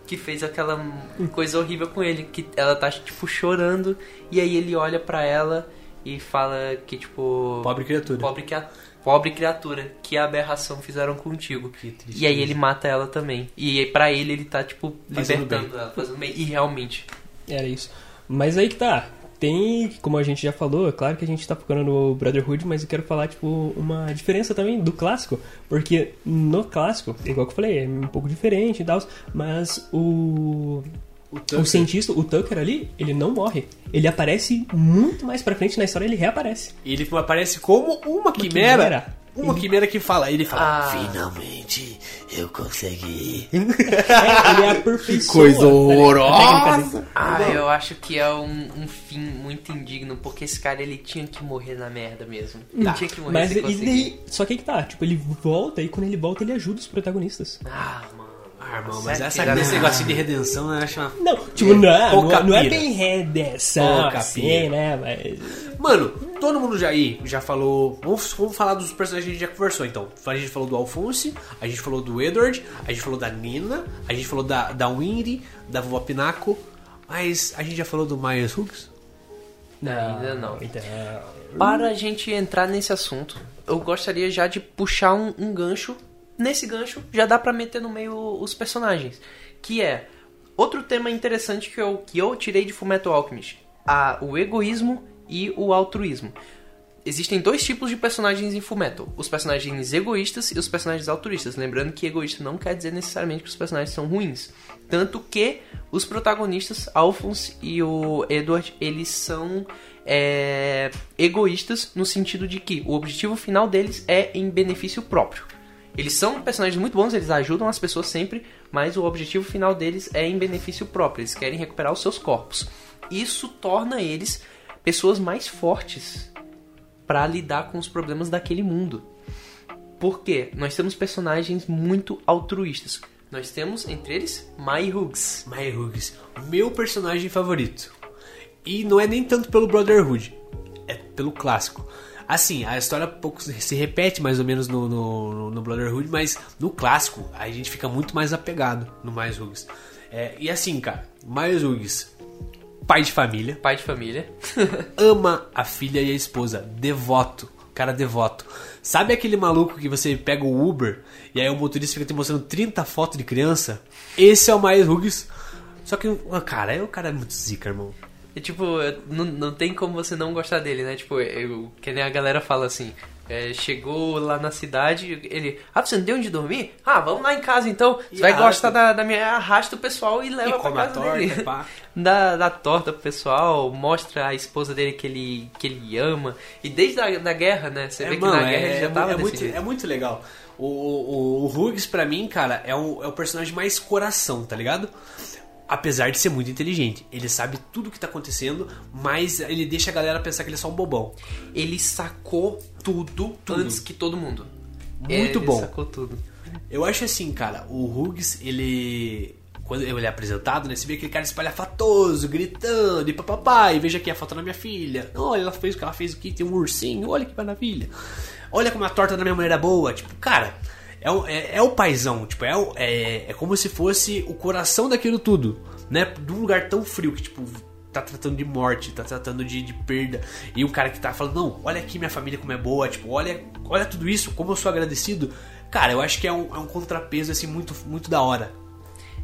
Que fez aquela coisa horrível com ele. Que ela tá, tipo, chorando. E aí ele olha pra ela e fala que, tipo. Pobre criatura. Pobre, cria- pobre criatura, que aberração fizeram contigo. Que triste E aí ele mata ela também. E aí, pra ele, ele tá, tipo, Fazendo libertando ela, fazendo bem. E realmente. Era isso. Mas aí que tá. Tem, como a gente já falou, é claro que a gente tá focando no Brotherhood, mas eu quero falar, tipo, uma diferença também do clássico. Porque no clássico, igual que eu falei, é um pouco diferente e tal, mas o. O cientista, o Tucker ali, ele não morre. Ele aparece muito mais pra frente na história, ele reaparece. Ele aparece como uma quimera. Uma quimera que fala, ele fala, Ah. Finalmente eu consegui. É, ele é a perfeição. Coisa horrorosa. Ah, eu acho que é um, um fim muito indigno, porque esse cara ele tinha que morrer na merda mesmo. Ele tinha que morrer Mas e daí, só que aí que tá, tipo, ele volta e quando ele volta ele ajuda os protagonistas. Ah, mano. Ah, irmão, mas essa, esse negócio de redenção eu acho uma... Não, tipo, não, é- não, é- não é bem redenção, Pouca assim, né? Mas... Mano, todo mundo já aí já falou. Vamos, vamos falar dos personagens que a gente já conversou então. A gente falou do Alphonse, a gente falou do Edward, a gente falou da Nina, a gente falou da, da Winry, da Vovó Pinaco, mas a gente já falou do Myers Hooks? Ainda não. Então, Para a gente entrar nesse assunto, eu gostaria já de puxar um, um gancho. Nesse gancho, já dá pra meter no meio os personagens. Que é outro tema interessante que eu, que eu tirei de Fullmetal Alchemist. A, o egoísmo e o altruísmo. Existem dois tipos de personagens em Fullmetal. Os personagens egoístas e os personagens altruístas. Lembrando que egoísta não quer dizer necessariamente que os personagens são ruins. Tanto que os protagonistas, Alphonse e o Edward, eles são é, egoístas no sentido de que o objetivo final deles é em benefício próprio. Eles são personagens muito bons, eles ajudam as pessoas sempre, mas o objetivo final deles é em benefício próprio. Eles querem recuperar os seus corpos. Isso torna eles pessoas mais fortes para lidar com os problemas daquele mundo. Por quê? Nós temos personagens muito altruístas. Nós temos entre eles My Hughes. Hooks, meu personagem favorito. E não é nem tanto pelo Brotherhood, é pelo clássico. Assim, a história pouco se repete mais ou menos no, no, no Brotherhood, mas no clássico a gente fica muito mais apegado no Myers Hughes. É, e assim, cara, Myers Hughes, pai de família, Pai de família. ama a filha e a esposa, devoto, cara devoto. Sabe aquele maluco que você pega o Uber e aí o motorista fica te mostrando 30 fotos de criança? Esse é o Myers Hughes. Só que, cara, é o cara é muito zica, irmão. E, tipo, não, não tem como você não gostar dele, né? Tipo, eu, que nem a galera fala assim. é, chegou lá na cidade, ele. Ah, você não tem onde dormir? Ah, vamos lá em casa então. Você E vai arrasta. gostar da, da minha. Arrasta o pessoal e leva E pra come a casa torta, dele. pá. Dá, dá torta pro pessoal, mostra a esposa dele que ele, que ele ama. E desde a da guerra, né? Você vê que na guerra ele já tava é muito, jeito. é muito legal. O, o, o Hughes, pra mim, cara, é o, é o personagem mais coração, tá ligado? Apesar de ser muito inteligente. Ele sabe tudo o que tá acontecendo, mas ele deixa a galera pensar que ele é só um bobão. Ele sacou tudo, Tudo. antes que todo mundo. Muito ele bom. sacou tudo. Eu acho assim, cara, o Hughes, ele. Quando ele é apresentado, né? Você vê aquele cara espalhafatoso, gritando e papapá, e veja aqui a foto da minha filha. Olha, ela fez o que ela fez aqui, tem um ursinho, olha que maravilha. Olha como a torta da minha mulher é boa. Tipo, cara, é o, é, é o paizão, tipo, é, é, é como se fosse o coração daquilo tudo, né? De um lugar tão frio que, tipo, tá tratando de morte, tá tratando de, de perda. E o cara que tá falando, não, olha aqui minha família como é boa, tipo, olha, olha tudo isso, como eu sou agradecido. Cara, eu acho que é um, é um contrapeso, assim, muito, muito da hora.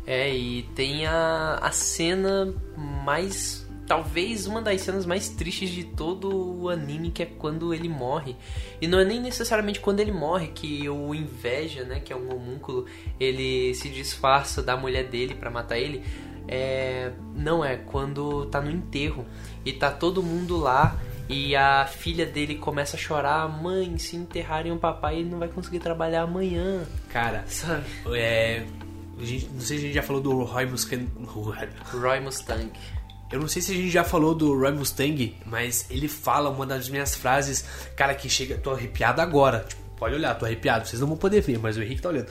É, e tem a, a cena mais. Talvez uma das cenas mais tristes de todo o anime, que é quando ele morre. E não é nem necessariamente quando ele morre, que o inveja, né, que é um homúnculo, ele se disfarça da mulher dele pra matar ele. É, não é quando tá no enterro e tá todo mundo lá e a filha dele começa a chorar, mãe, se enterrarem o papai, ele não vai conseguir trabalhar amanhã, Cara, sabe? é. a gente- não sei se a gente já falou do Roy Mustang. Roy Mustang. Eu não sei se a gente já falou do Roy Mustang, mas ele fala uma das minhas frases, cara, que chega. Tô arrepiado agora. Tipo, pode olhar, tô arrepiado. Vocês não vão poder ver, mas o Henrique tá olhando.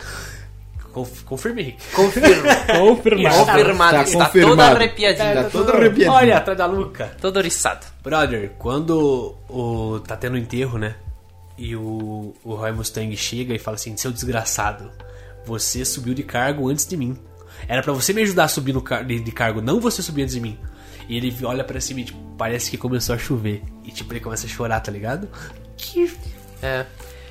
Conf, confirma, Henrique. Confirma. Confirmado. Confirmado, Tá está confirmado. todo arrepiadinho. Tá todo arrepiadinho. Olha, atrás da Luca. Todo oriçado. Brother, quando o, tá tendo enterro, né? E o, o Roy Mustang chega e fala assim: Seu desgraçado, você subiu de cargo antes de mim. Era pra você me ajudar a subir no car de, de cargo, não você subir antes de mim. E ele olha pra cima e tipo, parece que começou a chover. E tipo, ele começa a chorar, tá ligado? Que. É.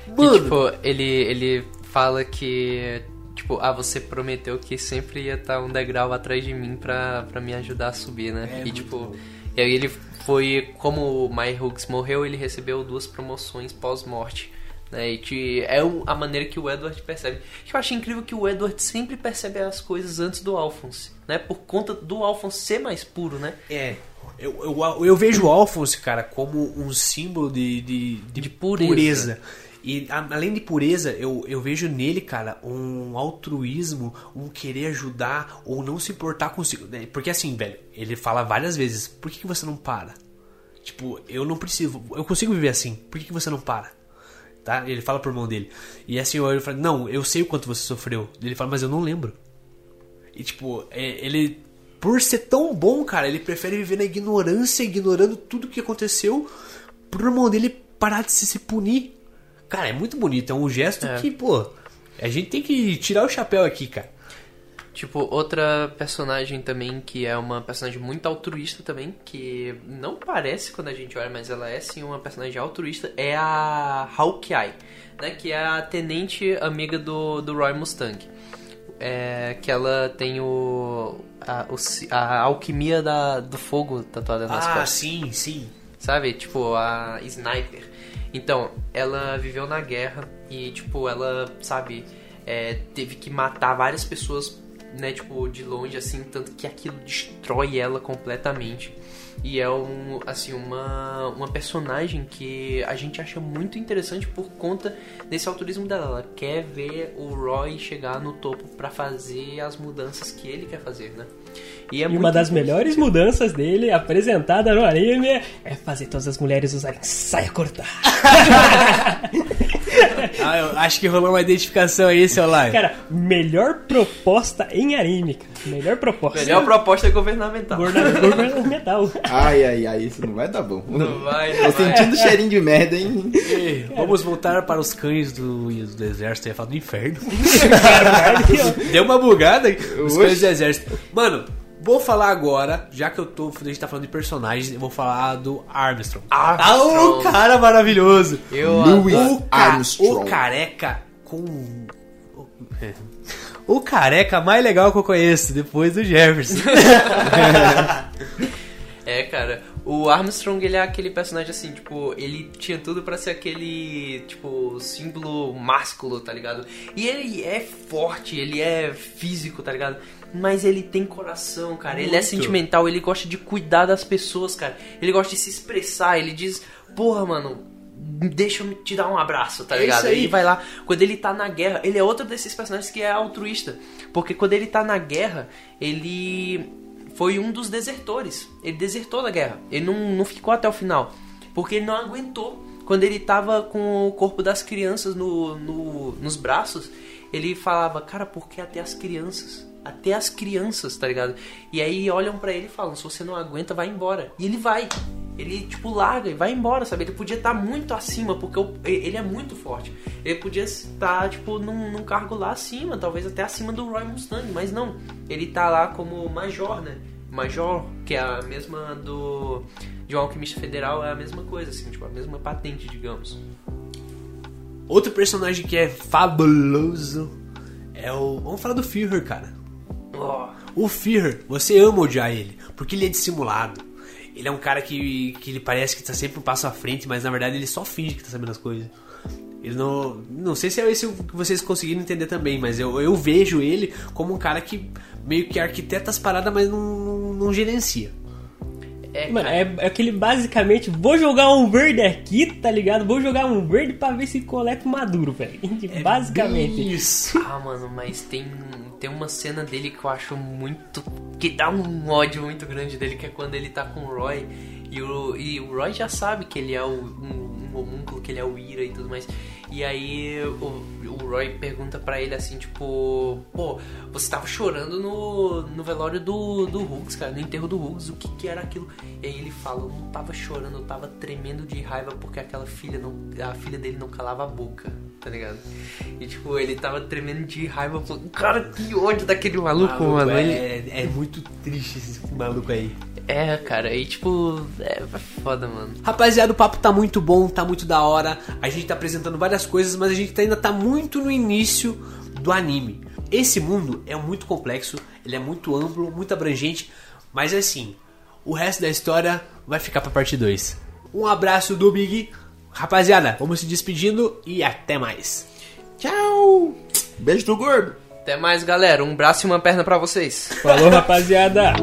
Mano. E, tipo, ele, ele fala que, tipo, ah, você prometeu que sempre ia estar um degrau atrás de mim pra, pra me ajudar a subir, né? É, e, tipo, bom. e aí ele foi, como o My Hooks morreu, ele recebeu duas promoções pós-morte. Né? E que é a maneira que o Edward percebe. Eu acho incrível que o Edward sempre percebe as coisas antes do Alphonse, né? Por conta do Alphonse ser mais puro, né? É. Eu, eu, eu vejo o Alphonse, cara, como um símbolo de, de, de, De pureza. E E a- além de pureza, eu, eu vejo nele, cara, um altruísmo, um querer ajudar ou não se importar consigo. né? Porque assim, velho, ele fala várias vezes: por que, que você não para? Tipo, eu não preciso, eu consigo viver assim, por que, que você não para? Tá? Ele fala pro irmão dele. E assim, eu falo: não, eu sei o quanto você sofreu. Ele fala: mas eu não lembro. E tipo, é, ele, por ser tão bom, cara, ele prefere viver na ignorância, ignorando tudo que aconteceu, pro irmão dele parar de se, se punir. Cara, é muito bonito, é um gesto É. que, pô, a gente tem que tirar o chapéu aqui, cara. Tipo, outra personagem também que é uma personagem muito altruísta também, que não parece quando a gente olha, mas ela é sim uma personagem altruísta, é a Hawkeye, né? Que é a tenente amiga do, do Roy Mustang. É, que ela tem o a, o a alquimia da, do fogo tatuada nas Ah, costas. sim, sim. sabe? Tipo, a sniper. Então, ela viveu na guerra e, tipo, ela, sabe, é, teve que matar várias pessoas, né, tipo, de longe, assim, tanto que aquilo destrói ela completamente. E é um, assim, uma, uma personagem que a gente acha muito interessante por conta desse autorismo dela. Ela quer ver o Roy chegar no topo pra fazer as mudanças que ele quer fazer, né? é E uma das melhores mudanças dele, apresentada no anime, é fazer todas as mulheres usarem saia curta. Ah, eu acho que rolou uma identificação aí, seu Lai. Cara, melhor proposta em anime, cara. Melhor proposta. Melhor proposta governamental. Governamental. Ai, ai, ai, isso não vai dar bom. Não vai, Tô não vai. sentindo cheirinho de merda, hein? Ei, Vamos voltar para os cães do, do exército. Eu ia falar do inferno. Deu uma bugada. Os Oxe. cães do exército. Mano, vou falar agora, já que eu tô, a gente tá falando de personagens, eu vou falar do Armstrong. Ah, Armstrong. o cara maravilhoso. Eu Louis O, ca- Armstrong. o careca com. O careca mais legal que eu conheço, depois do Jefferson. É, cara, o Armstrong, ele é aquele personagem assim, tipo, ele tinha tudo pra ser aquele, tipo, símbolo másculo, tá ligado? E ele é forte, ele é físico, tá ligado? Mas ele tem coração, cara. Ele é Muito. sentimental, ele gosta de cuidar das pessoas, cara. Ele gosta de se expressar, ele diz, porra, mano, deixa eu te dar um abraço, tá É ligado? Ele vai lá. Quando ele tá na guerra, ele é outro desses personagens que é altruísta. Porque quando ele tá na guerra, ele foi um dos desertores. Ele desertou da guerra. Ele não, não ficou até o final. Porque ele não aguentou. Quando ele tava com o corpo das crianças no, no- nos braços, ele falava, cara, por que até as crianças? Até as crianças, tá ligado? E aí olham pra ele e falam, se você não aguenta, vai embora. E ele vai. Ele, tipo, larga e vai embora, sabe? Ele podia estar muito acima, porque ele é muito forte. Ele podia estar, tipo, num, num cargo lá acima, talvez até acima do Roy Mustang, mas não. Ele tá lá como major, né? Major, que é a mesma do. De um alquimista federal, é a mesma coisa, assim, tipo, a mesma patente, digamos. Outro personagem que é fabuloso é o. Vamos falar do Führer, cara. O Führer, você ama odiar ele, porque ele é dissimulado. Ele é um cara que, que ele parece que tá sempre um passo à frente, mas na verdade ele só finge que tá sabendo as coisas. Ele não. Não sei se é esse que vocês conseguiram entender também, mas eu, eu vejo ele como um cara que meio que arquiteta as paradas, mas não, não, não gerencia. é, Mano, é, é aquele basicamente, vou jogar um verde aqui, tá ligado? Vou jogar um verde pra ver se coleta maduro, velho. basicamente. Isso. Ah, mano, mas tem, tem uma cena dele que eu acho muito. que dá um ódio muito grande dele, que é quando ele tá com o Roy. E o, e o Roy já sabe que ele é o, um, um homúnculo, que ele é o Ira e tudo mais. E aí o, o Roy pergunta pra ele assim, tipo, pô, você tava chorando no, no velório do, do Hughes, cara, no enterro do Hughes, o que que era aquilo? E aí ele fala, eu não tava chorando, eu tava tremendo de raiva porque aquela filha não. A filha dele não calava a boca, tá ligado? E tipo, ele tava tremendo de raiva, falando, cara, que ódio daquele maluco, Maluco, mano. é, Ele- é muito triste esse maluco aí. É, cara, e tipo, é foda, mano. Rapaziada, o papo tá muito bom, tá muito da hora. A gente tá apresentando várias coisas, mas a gente ainda tá muito no início do anime. Esse mundo é muito complexo, ele é muito amplo, muito abrangente, mas assim, o resto da história vai ficar pra parte 2. Um abraço do Big. Rapaziada, vamos se despedindo e até mais. Tchau! Beijo do gordo! Até mais, galera. Um braço e uma perna pra vocês. Falou, rapaziada.